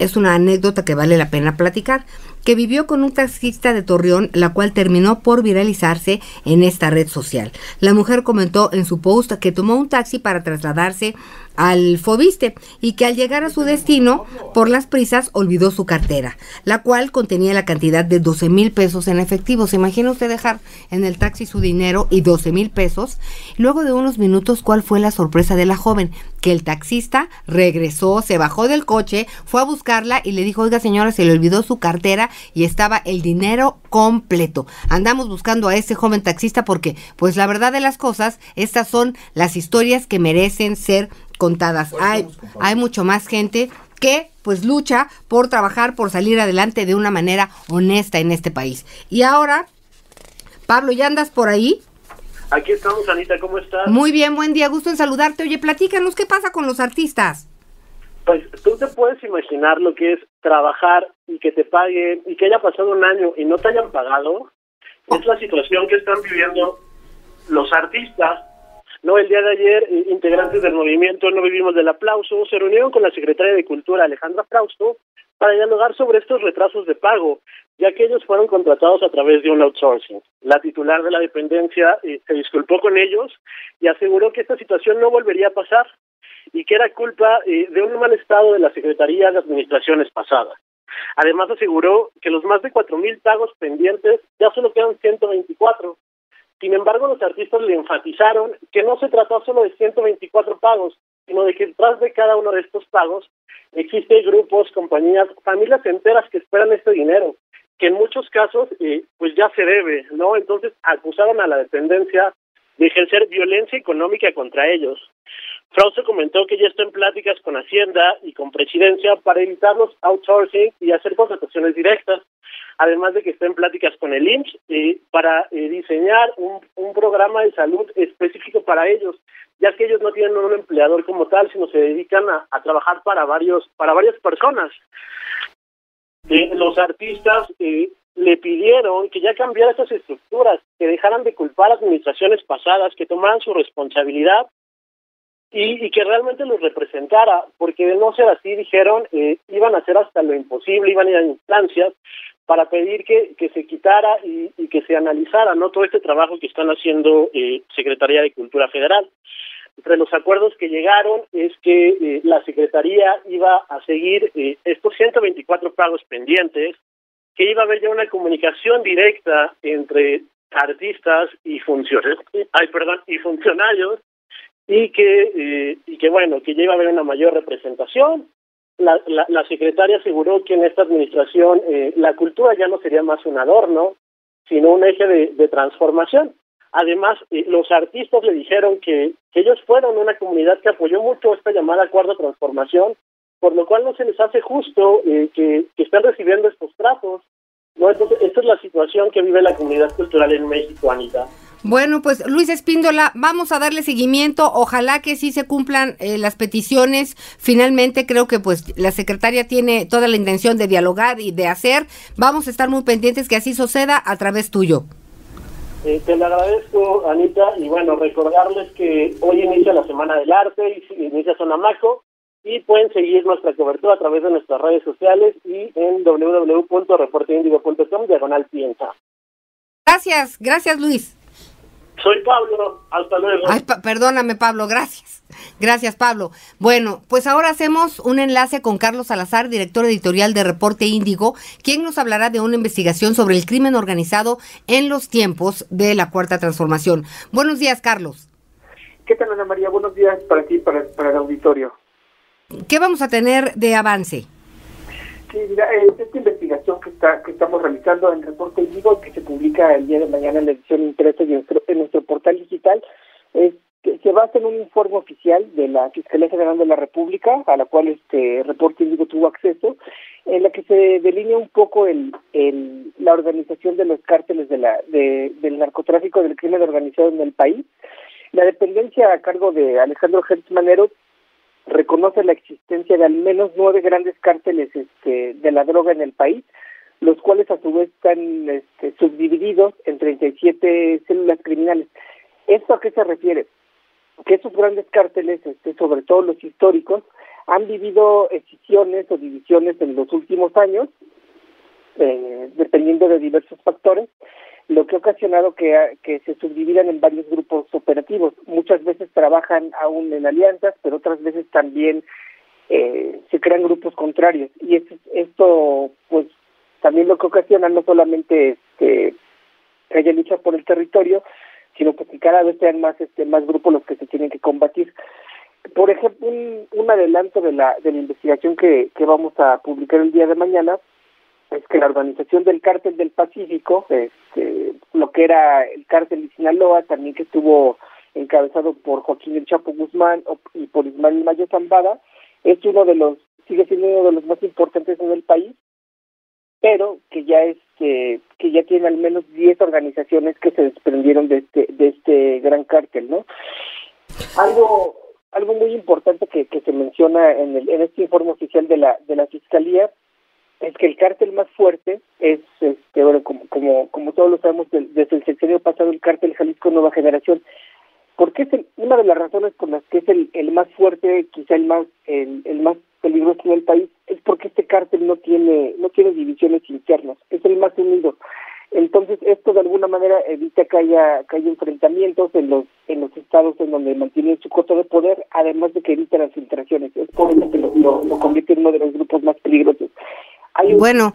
es una anécdota que vale la pena platicar que vivió con un taxista de Torreón, la cual terminó por viralizarse en esta red social. La mujer comentó en su post que tomó un taxi para trasladarse al Fobiste y que al llegar a su destino, por las prisas, olvidó su cartera, la cual contenía la cantidad de 12 mil pesos en efectivo. ¿Se imagina usted dejar en el taxi su dinero y 12 mil pesos? Luego de unos minutos, ¿cuál fue la sorpresa de la joven? Que el taxista regresó, se bajó del coche, fue a buscarla y le dijo, oiga señora, se le olvidó su cartera y estaba el dinero completo. Andamos buscando a ese joven taxista porque, pues la verdad de las cosas, estas son las historias que merecen ser contadas. Hay, hay mucho más gente que pues lucha por trabajar, por salir adelante de una manera honesta en este país. Y ahora, Pablo, ¿ya andas por ahí? Aquí estamos, Anita, ¿cómo estás? Muy bien, buen día, gusto en saludarte. Oye, platícanos, ¿qué pasa con los artistas? Pues tú te puedes imaginar lo que es trabajar y que te paguen y que haya pasado un año y no te hayan pagado. Es la situación que están viviendo los artistas no, el día de ayer, eh, integrantes del movimiento No Vivimos del Aplauso se reunieron con la secretaria de Cultura, Alejandra Frausto, para dialogar sobre estos retrasos de pago, ya que ellos fueron contratados a través de un outsourcing. La titular de la dependencia eh, se disculpó con ellos y aseguró que esta situación no volvería a pasar y que era culpa eh, de un mal estado de la Secretaría de Administraciones pasadas. Además aseguró que los más de cuatro mil pagos pendientes ya solo quedan 124 sin embargo, los artistas le enfatizaron que no se trató solo de 124 pagos, sino de que detrás de cada uno de estos pagos existen grupos, compañías, familias enteras que esperan este dinero, que en muchos casos eh, pues ya se debe, ¿no? Entonces acusaron a la dependencia de ejercer violencia económica contra ellos. Frausto comentó que ya está en pláticas con Hacienda y con Presidencia para evitar los outsourcing y hacer contrataciones directas además de que está en pláticas con el IMSS eh, para diseñar un, un programa de salud específico para ellos, ya que ellos no tienen un empleador como tal, sino se dedican a, a trabajar para varios para varias personas. Eh, los artistas eh, le pidieron que ya cambiara esas estructuras, que dejaran de culpar a administraciones pasadas, que tomaran su responsabilidad y, y, que realmente los representara, porque de no ser así, dijeron, eh, iban a hacer hasta lo imposible, iban a ir a instancias para pedir que, que se quitara y, y, que se analizara no todo este trabajo que están haciendo eh, Secretaría de Cultura Federal. Entre los acuerdos que llegaron es que eh, la Secretaría iba a seguir eh, estos 124 pagos pendientes, que iba a haber ya una comunicación directa entre artistas y funcionarios, ay, perdón, y funcionarios, y que, eh, y que bueno, que ya iba a haber una mayor representación, la, la, la, secretaria aseguró que en esta administración eh, la cultura ya no sería más un adorno, sino un eje de, de transformación. Además, eh, los artistas le dijeron que, que, ellos fueron una comunidad que apoyó mucho esta llamada de transformación, por lo cual no se les hace justo eh, que, que estén recibiendo estos tratos. ¿no? Entonces, esta es la situación que vive la comunidad cultural en México, Anita. Bueno, pues Luis Espíndola, vamos a darle seguimiento. Ojalá que sí se cumplan eh, las peticiones. Finalmente creo que pues la secretaria tiene toda la intención de dialogar y de hacer. Vamos a estar muy pendientes que así suceda a través tuyo. Eh, te lo agradezco, Anita, y bueno, recordarles que hoy inicia la Semana del Arte y inicia Sonamaco y pueden seguir nuestra cobertura a través de nuestras redes sociales y en www.reporteindigo.com diagonal piensa. Gracias, gracias Luis. Soy Pablo, hasta luego. Ay, perdóname, Pablo, gracias. Gracias, Pablo. Bueno, pues ahora hacemos un enlace con Carlos Salazar, director editorial de Reporte Índigo, quien nos hablará de una investigación sobre el crimen organizado en los tiempos de la Cuarta Transformación. Buenos días, Carlos. ¿Qué tal, Ana María? Buenos días para ti, para, para el auditorio. ¿Qué vamos a tener de avance? Sí, mira, eh, esta investigación que está que estamos realizando en Reporte Índigo, que se publica el día de mañana en la edición impresa y en nuestro, portal digital, es se basa en un informe oficial de la Fiscalía General de la República, a la cual este Reporte Índigo tuvo acceso, en la que se delinea un poco el, el la organización de los cárteles de la de, del narcotráfico del crimen organizado en el país. La dependencia a cargo de Alejandro Gertz Manero reconoce la existencia de al menos nueve grandes cárteles este, de la droga en el país, los cuales a su vez están este, subdivididos en 37 células criminales. ¿Esto a qué se refiere? Que esos grandes cárteles, este, sobre todo los históricos, han vivido escisiones o divisiones en los últimos años, eh, dependiendo de diversos factores, lo que ha ocasionado que, que se subdividan en varios grupos operativos. Muchas veces trabajan aún en alianzas, pero otras veces también eh, se crean grupos contrarios. Y es, esto, pues, también lo que ocasiona no solamente este, que haya lucha por el territorio, sino que cada vez sean más este más grupos los que se tienen que combatir. Por ejemplo, un, un adelanto de la de la investigación que, que vamos a publicar el día de mañana es que la organización del cártel del Pacífico, este, lo que era el cártel de Sinaloa, también que estuvo encabezado por Joaquín El Chapo Guzmán y por Ismael Mayo Zambada, es uno de los, sigue siendo uno de los más importantes en el país, pero que ya es que, ya tiene al menos 10 organizaciones que se desprendieron de este, de este gran cártel, ¿no? Algo algo muy importante que, que se menciona en, el, en este informe oficial de la de la fiscalía es que el cártel más fuerte es, este, bueno, como, como, como todos lo sabemos, desde el sexenio pasado, el cártel Jalisco Nueva Generación. porque es una de las razones por las que es el, el más fuerte, quizá el más el, el más peligroso en el país? Es porque este cártel no tiene no tiene divisiones internas, es el más unido. Entonces esto de alguna manera evita que haya que haya enfrentamientos en los en los estados en donde mantienen su coto de poder, además de que evita las filtraciones. Es por eso que lo convierte en uno de los grupos más peligrosos bueno.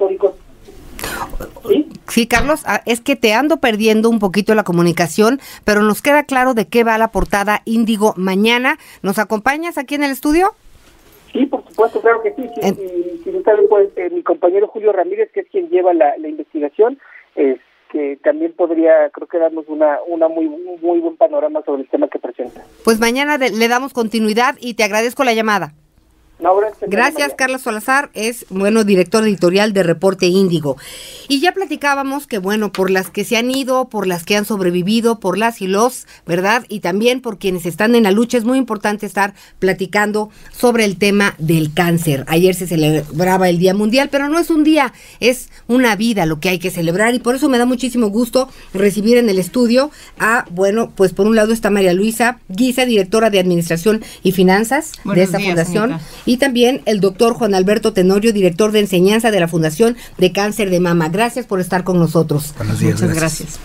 ¿Sí? Carlos, ah, es que te ando perdiendo un poquito la comunicación, pero nos queda claro de qué va la portada Índigo mañana. ¿Nos acompañas aquí en el estudio? Sí, por supuesto, claro que sí. Si, no saben, pues eh, mi compañero Julio Ramírez, que es quien lleva la, investigación, es que también podría, creo que darnos una, una muy, muy buen panorama sobre el tema que presenta. Pues mañana le damos continuidad y te agradezco la llamada gracias. Carlos Salazar, es, bueno, director editorial de Reporte Índigo. Y ya platicábamos que, bueno, por las que se han ido, por las que han sobrevivido, por las y los, ¿verdad? Y también por quienes están en la lucha, es muy importante estar platicando sobre el tema del cáncer. Ayer se celebraba el Día Mundial, pero no es un día, es una vida lo que hay que celebrar y por eso me da muchísimo gusto recibir en el estudio a, bueno, pues por un lado está María Luisa Guisa, directora de Administración y Finanzas de esta fundación y también el doctor Juan Alberto Tenorio, director de enseñanza de la Fundación de Cáncer de Mama. Gracias por estar con nosotros. Buenos días. Muchas gracias.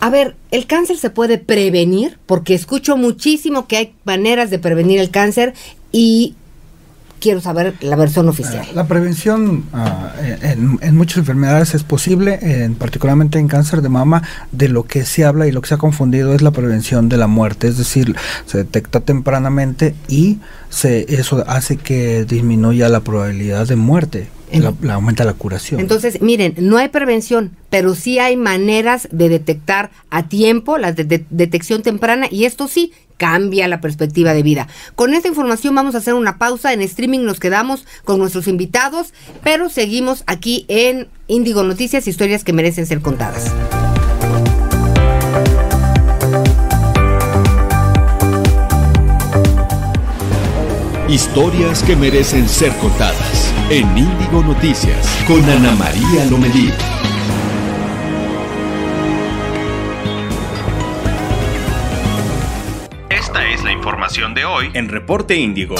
A ver, ¿el cáncer se puede prevenir? Porque escucho muchísimo que hay maneras de prevenir el cáncer y quiero saber la versión oficial. La prevención ah, en, muchas enfermedades es posible, en, particularmente en cáncer de mama, de lo que se habla y lo que se ha confundido es la prevención de la muerte, es decir, se detecta tempranamente y se, eso hace que disminuya la probabilidad de muerte. La, aumenta la curación. Entonces, miren, no hay prevención, pero sí hay maneras de detectar a tiempo la detección temprana y esto sí cambia la perspectiva de vida. Con esta información vamos a hacer una pausa. En streaming nos quedamos con nuestros invitados, pero seguimos aquí en Índigo Noticias, historias que merecen ser contadas. Historias que merecen ser contadas en Índigo Noticias con Ana María Lomelí. Información de hoy en Reporte Índigo.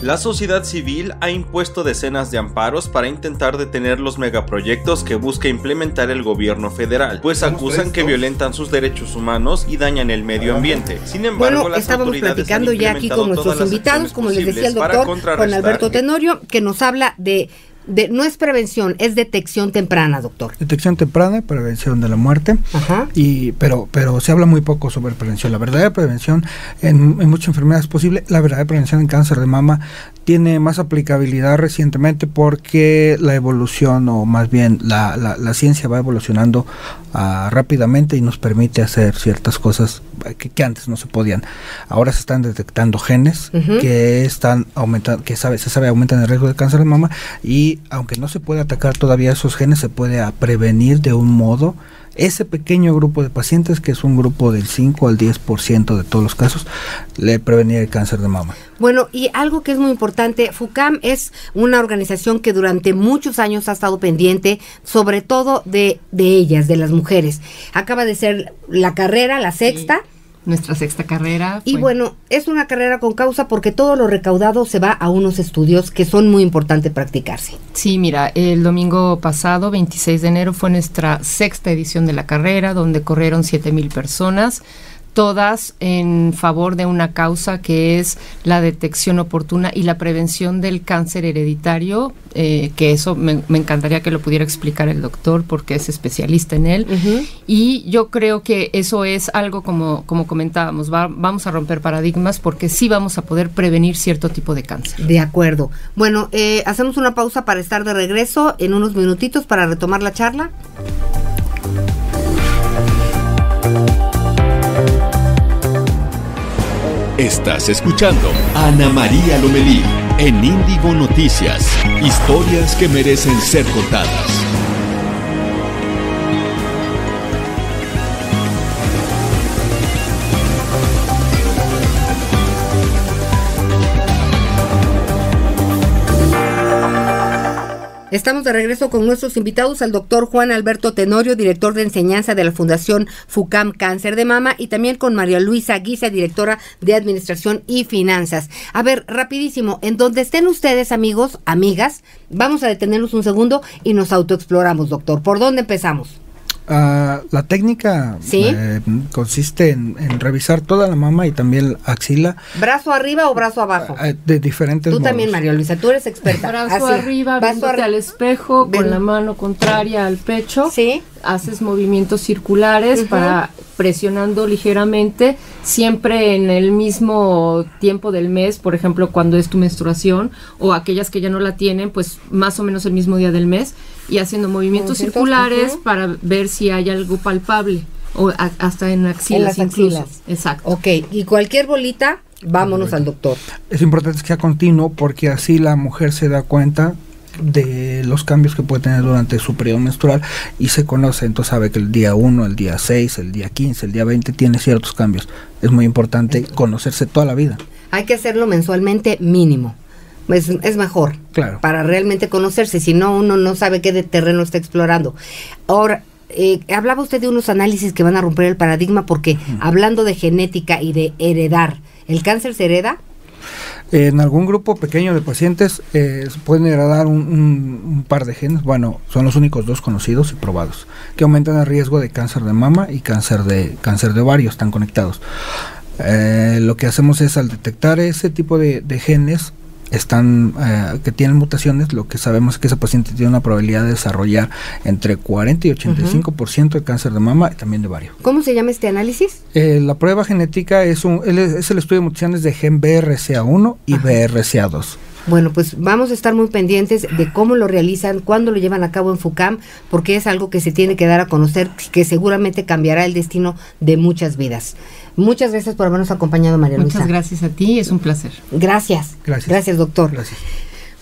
La sociedad civil ha impuesto decenas de amparos para intentar detener los megaproyectos que busca implementar el gobierno federal, pues acusan que violentan sus derechos humanos y dañan el medio ambiente. Sin embargo, Bueno, las estábamos autoridades platicando han ya aquí con nuestros invitados, como les decía el doctor Juan Alberto Tenorio, que nos habla de, de no es prevención, es detección temprana, doctor. Detección temprana, prevención de la muerte. Y, pero, pero se habla muy poco sobre prevención. La verdadera prevención en, en muchas enfermedades es posible. La verdadera prevención en cáncer de mama tiene más aplicabilidad recientemente porque la evolución o más bien la, la, la ciencia va evolucionando ah, rápidamente y nos permite hacer ciertas cosas que, que antes no se podían. Ahora se están detectando genes que están aumentando, que sabe, se sabe aumentan el riesgo de cáncer de mama y aunque no se puede atacar todavía esos genes, se puede prevenir de un modo ese pequeño grupo de pacientes, que es un grupo del 5 al 10% de todos los casos, le prevenir el cáncer de mama. Bueno, y algo que es muy importante, FUCAM es una organización que durante muchos años ha estado pendiente, sobre todo de, de ellas, de las mujeres. Acaba de ser la carrera, la sexta. Nuestra sexta carrera. Y bueno, es una carrera con causa porque todo lo recaudado se va a unos estudios que son muy importantes practicarse. Sí, mira, el domingo pasado, 26 de enero, fue nuestra sexta edición de la carrera, donde corrieron 7 mil personas, todas en favor de una causa que es la detección oportuna y la prevención del cáncer hereditario, eh, que eso me, me encantaría que lo pudiera explicar el doctor porque es especialista en él. Y yo creo que eso es algo como, como comentábamos, va- vamos a romper paradigmas porque sí vamos a poder prevenir cierto tipo de cáncer. De acuerdo. Bueno, eh, hacemos una pausa para estar de regreso en unos minutitos para retomar la charla. Estás escuchando Ana María Lomelí en Índigo Noticias. Historias que merecen ser contadas. Estamos de regreso con nuestros invitados, al doctor Juan Alberto Tenorio, director de enseñanza de la Fundación FUCAM Cáncer de Mama, y también con María Luisa Guisa, directora de Administración y Finanzas. A ver, rapidísimo, en donde estén ustedes, amigos, amigas, vamos a detenernos un segundo y nos autoexploramos, doctor. ¿Por dónde empezamos? Ah, la técnica Sí. eh, consiste en, en revisar toda la mama y también la axila ¿Brazo arriba o brazo abajo? eh, de diferentes Tú modos. también, María Luisa, tú eres experta. Brazo Así, arriba, brazo al espejo, Ven. con la mano contraria al pecho. Sí. Haces movimientos circulares para presionando ligeramente, siempre en el mismo tiempo del mes, por ejemplo, cuando es tu menstruación, o aquellas que ya no la tienen, pues más o menos el mismo día del mes, y haciendo movimientos circulares para ver si hay algo palpable, o a- hasta en axilas En las incluso. axilas. Exacto. Ok, y cualquier bolita, vámonos al doctor. Es importante que sea continuo porque así la mujer se da cuenta de los cambios que puede tener durante su periodo menstrual y se conoce, entonces sabe que el día 1, el día 6, el día 15, el día 20 tiene ciertos cambios. Es muy importante conocerse toda la vida. Hay que hacerlo mensualmente mínimo. Es, es mejor. Claro. Para realmente conocerse. Si no, uno no sabe qué de terreno está explorando. Ahora, eh, hablaba usted de unos análisis que van a romper el paradigma porque hablando de genética y de heredar, ¿el cáncer se hereda? En algún grupo pequeño de pacientes eh, pueden heredar un, par de genes, bueno, son los únicos dos conocidos y probados, que aumentan el riesgo de cáncer de mama y cáncer de cáncer de ovario, están conectados. Eh, lo que hacemos es al detectar ese tipo de genes están eh, que tienen mutaciones, lo que sabemos es que ese paciente tiene una probabilidad de desarrollar entre 40 y 85% de cáncer de mama y también de ovario. ¿Cómo se llama este análisis? Eh, la prueba genética es, un, es el estudio de mutaciones de gen BRCA1 y BRCA2. Bueno, pues vamos a estar muy pendientes de cómo lo realizan, cuándo lo llevan a cabo en FUCAM, porque es algo que se tiene que dar a conocer, que seguramente cambiará el destino de muchas vidas. Muchas gracias por habernos acompañado, María Luisa. Muchas gracias a ti, es un placer. Gracias. Gracias. Gracias, doctor.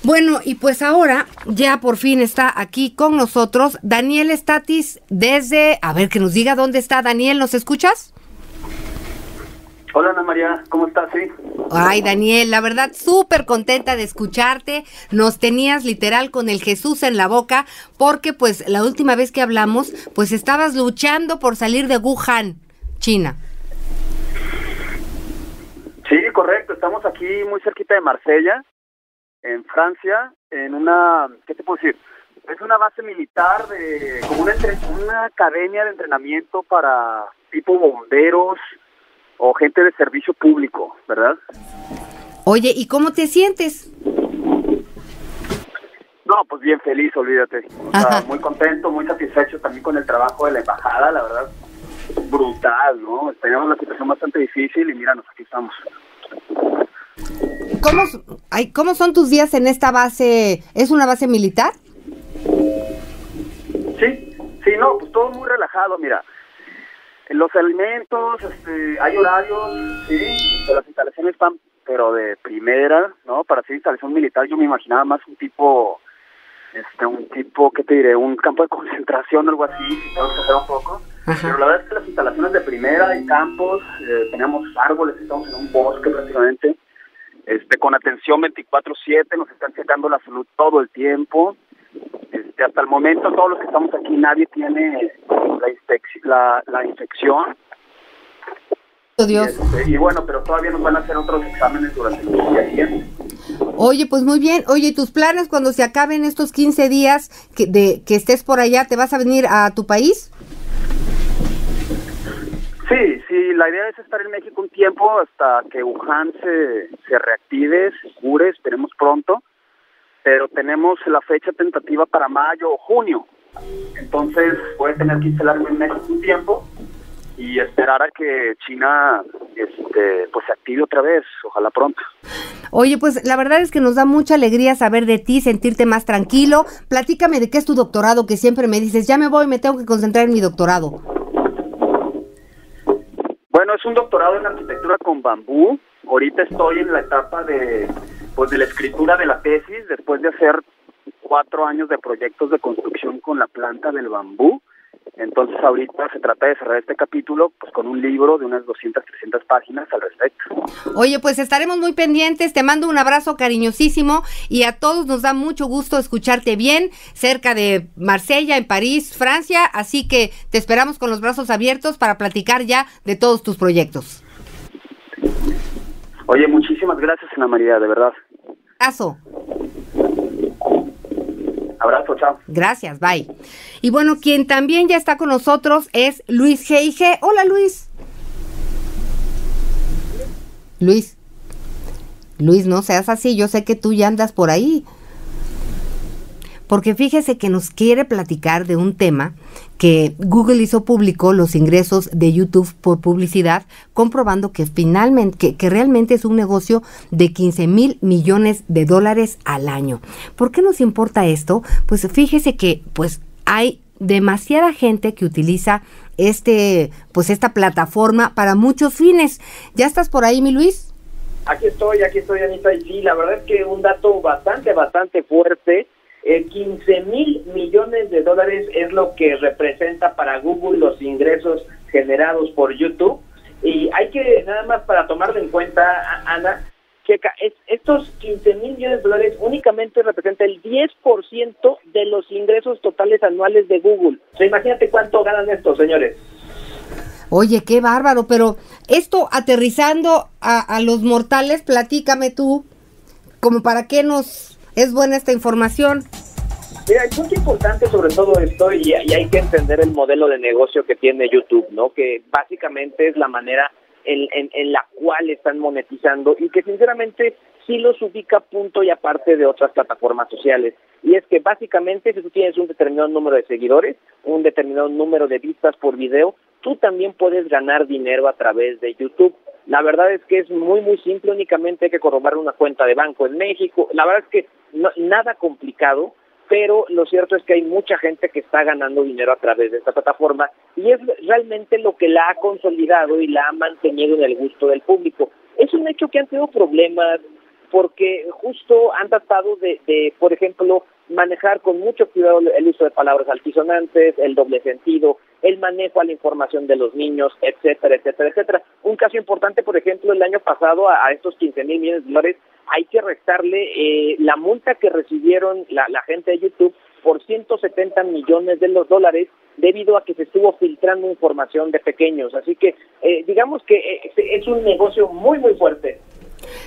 Bueno, y pues ahora ya por fin está aquí con nosotros Daniel Estatis desde, a ver que nos diga dónde está Daniel, ¿nos escuchas? Hola Ana María, ¿cómo estás? Sí. Ay, Daniel, la verdad, súper contenta de escucharte. Nos tenías literal con el Jesús en la boca, porque pues la última vez que hablamos, pues estabas luchando por salir de Wuhan, China. Sí, correcto. Estamos aquí muy cerquita de Marsella. en Francia, en una, ¿qué te puedo decir? Es una base militar, de, como una, una academia de entrenamiento para tipo bomberos o gente de servicio público, ¿verdad? Oye, ¿y cómo te sientes? No, pues bien feliz, olvídate. O sea, muy contento, muy satisfecho también con el trabajo de la embajada, la verdad, brutal, ¿no? Teníamos una situación bastante difícil y míranos, aquí estamos. ¿Cómo, ay, ¿Cómo son tus días en esta base? ¿Es una base militar? Sí, sí, no, pues todo muy relajado, mira. Los alimentos, este, hay horarios, sí, las instalaciones están, pero de primera, ¿no? Para hacer instalación militar yo me imaginaba más un tipo, este, un tipo, ¿qué te diré? Un campo de concentración o algo así, si tengo que hacer un poco. Pero la verdad es que las instalaciones de primera, hay campos, eh, tenemos árboles, estamos en un bosque prácticamente, este, con atención 24/7, nos están checando la salud todo el tiempo. Este, hasta el momento todos los que estamos aquí nadie tiene la, infec- la, la infección. Oh, Dios. Este, y bueno, pero todavía nos van a hacer otros exámenes durante el día siguiente. Oye, pues muy bien. Oye, ¿tus planes cuando se acaben estos 15 días que, de, que estés por allá, te vas a venir a tu país? Sí, sí, la idea es estar en México un tiempo hasta que Wuhan se, se reactive, se cure, esperemos pronto, pero tenemos la fecha tentativa para mayo o junio. Entonces a tener que instalarme en México un tiempo y esperar a que China este, pues se active otra vez, ojalá pronto. Oye, pues la verdad es que nos da mucha alegría saber de ti, sentirte más tranquilo. Platícame de qué es tu doctorado, que siempre me dices, ya me voy, me tengo que concentrar en mi doctorado. Bueno, es un doctorado en arquitectura con bambú. Ahorita estoy en la etapa de, pues, de la escritura de la tesis, después de hacer cuatro años de proyectos de construcción con la planta del bambú. Entonces ahorita se trata de cerrar este capítulo pues con un libro de unas 200, 300 páginas al respecto. Oye, pues estaremos muy pendientes, te mando un abrazo cariñosísimo y a todos nos da mucho gusto escucharte bien cerca de Marsella, en París, Francia, así que te esperamos con los brazos abiertos para platicar ya de todos tus proyectos. Oye, muchísimas gracias Ana María, de verdad. Abrazo. Abrazo, chao. Gracias, bye. Y bueno, quien también ya está con nosotros es Luis G.I.G. Hola, Luis. Luis. Luis, no seas así, yo sé que tú ya andas por ahí. Porque fíjese que nos quiere platicar de un tema que Google hizo público los ingresos de YouTube por publicidad, comprobando que finalmente, que, que realmente es un negocio de 15 mil millones de dólares al año. ¿Por qué nos importa esto? Pues fíjese que pues hay demasiada gente que utiliza este, pues esta plataforma para muchos fines. ¿Ya estás por ahí, mi Luis? Aquí estoy, aquí estoy, Anita, y sí, la verdad es que un dato bastante, bastante fuerte. Eh, 15 mil millones de dólares es lo que representa para Google los ingresos generados por YouTube. Y hay que, nada más para tomarlo en cuenta, Ana, checa, es- estos 15 mil millones de dólares únicamente representa el 10% de los ingresos totales anuales de Google. O sea, imagínate cuánto ganan estos, señores. Oye, qué bárbaro, pero esto aterrizando a, a los mortales, platícame tú, como para qué nos es buena esta información. Mira, el punto importante sobre todo esto, y, y hay que entender el modelo de negocio que tiene YouTube, ¿no? Que básicamente es la manera en, en, en la cual están monetizando y que sinceramente sí los ubica punto y aparte de otras plataformas sociales. Y es que básicamente si tú tienes un determinado número de seguidores, un determinado número de vistas por video, tú también puedes ganar dinero a través de YouTube. La verdad es que es muy, muy simple, únicamente hay que corroborar una cuenta de banco en México. La verdad es que no, nada complicado, pero lo cierto es que hay mucha gente que está ganando dinero a través de esta plataforma y es realmente lo que la ha consolidado y la ha mantenido en el gusto del público. Es un hecho que han tenido problemas porque justo han tratado de, de, por ejemplo, manejar con mucho cuidado el uso de palabras altisonantes, el doble sentido, el manejo a la información de los niños, etcétera, etcétera, etcétera. Un caso importante, por ejemplo, el año pasado a, estos 15 mil millones de dólares hay que restarle eh, la multa que recibieron la, la gente de YouTube por 170 millones de los dólares debido a que se estuvo filtrando información de pequeños. Así que eh, digamos que eh, es un negocio muy, muy fuerte.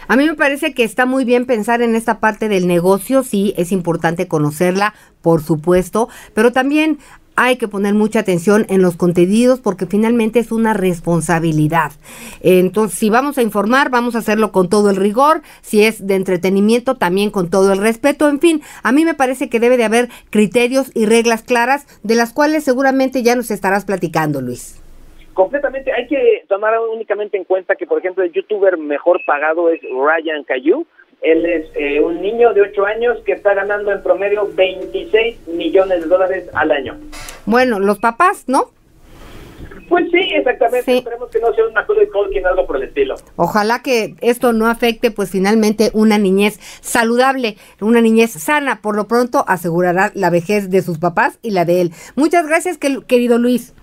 A mí me parece que está muy bien pensar en esta parte del negocio, sí, es importante conocerla, por supuesto, pero también hay que poner mucha atención en los contenidos porque finalmente es una responsabilidad. Entonces, si vamos a informar, vamos a hacerlo con todo el rigor, si es de entretenimiento, también con todo el respeto, en fin, a mí me parece que debe de haber criterios y reglas claras de las cuales seguramente ya nos estarás platicando, Luis. Completamente, hay que tomar únicamente en cuenta que, por ejemplo, el youtuber mejor pagado es Ryan Caillou, él es eh, un niño de 8 años que está ganando en promedio 26 millones de dólares al año. Bueno, los papás, ¿no? Pues sí, exactamente. Esperemos que no sea una cosa de Tolkien, algo por el estilo. Ojalá que esto no afecte, pues finalmente, una niñez saludable, una niñez sana. Por lo pronto, asegurará la vejez de sus papás y la de él. Muchas gracias, querido Luis.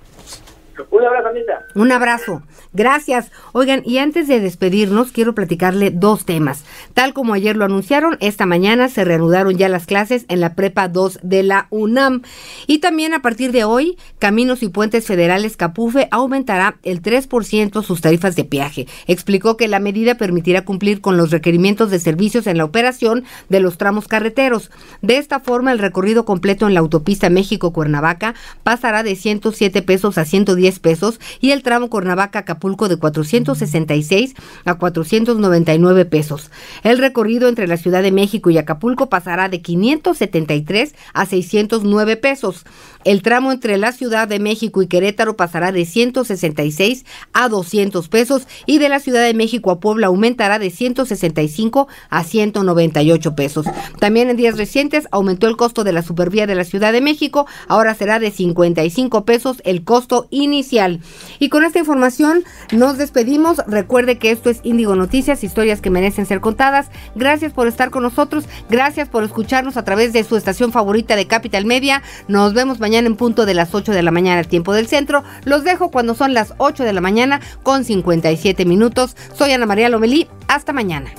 Un abrazo, Anita. Un abrazo. Gracias. Oigan, y antes de despedirnos, quiero platicarle dos temas. Tal como ayer lo anunciaron, esta mañana se reanudaron ya las clases en la Prepa 2 de la UNAM. Y también a partir de hoy, Caminos y Puentes Federales Capufe aumentará el 3% sus tarifas de peaje. Explicó que la medida permitirá cumplir con los requerimientos de servicios en la operación de los tramos carreteros. De esta forma, el recorrido completo en la autopista México-Cuernavaca pasará de 107 pesos a 110 pesos y el tramo Cuernavaca-Acapulco de 466 a 499 pesos. El recorrido entre la Ciudad de México y Acapulco pasará de 573 a 609 pesos. El tramo entre la Ciudad de México y Querétaro pasará de 166 a 200 pesos y de la Ciudad de México a Puebla aumentará de 165 a 198 pesos. También en días recientes aumentó el costo de la supervía de la Ciudad de México, ahora será de 55 pesos el costo inicial. Y con esta información nos despedimos. Recuerde que esto es Índigo Noticias, historias que merecen ser contadas. Gracias por estar con nosotros, gracias por escucharnos a través de su estación favorita de Capital Media. Nos vemos mañana en punto de las 8 de la mañana, tiempo del centro. Los dejo cuando son las 8 de la mañana con 57 minutos. Soy Ana María Lomelí. Hasta mañana.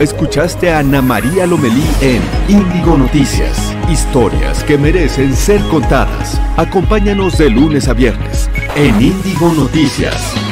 Escuchaste a Ana María Lomelí en Índigo Noticias. Historias que merecen ser contadas. Acompáñanos de lunes a viernes en Índigo Noticias.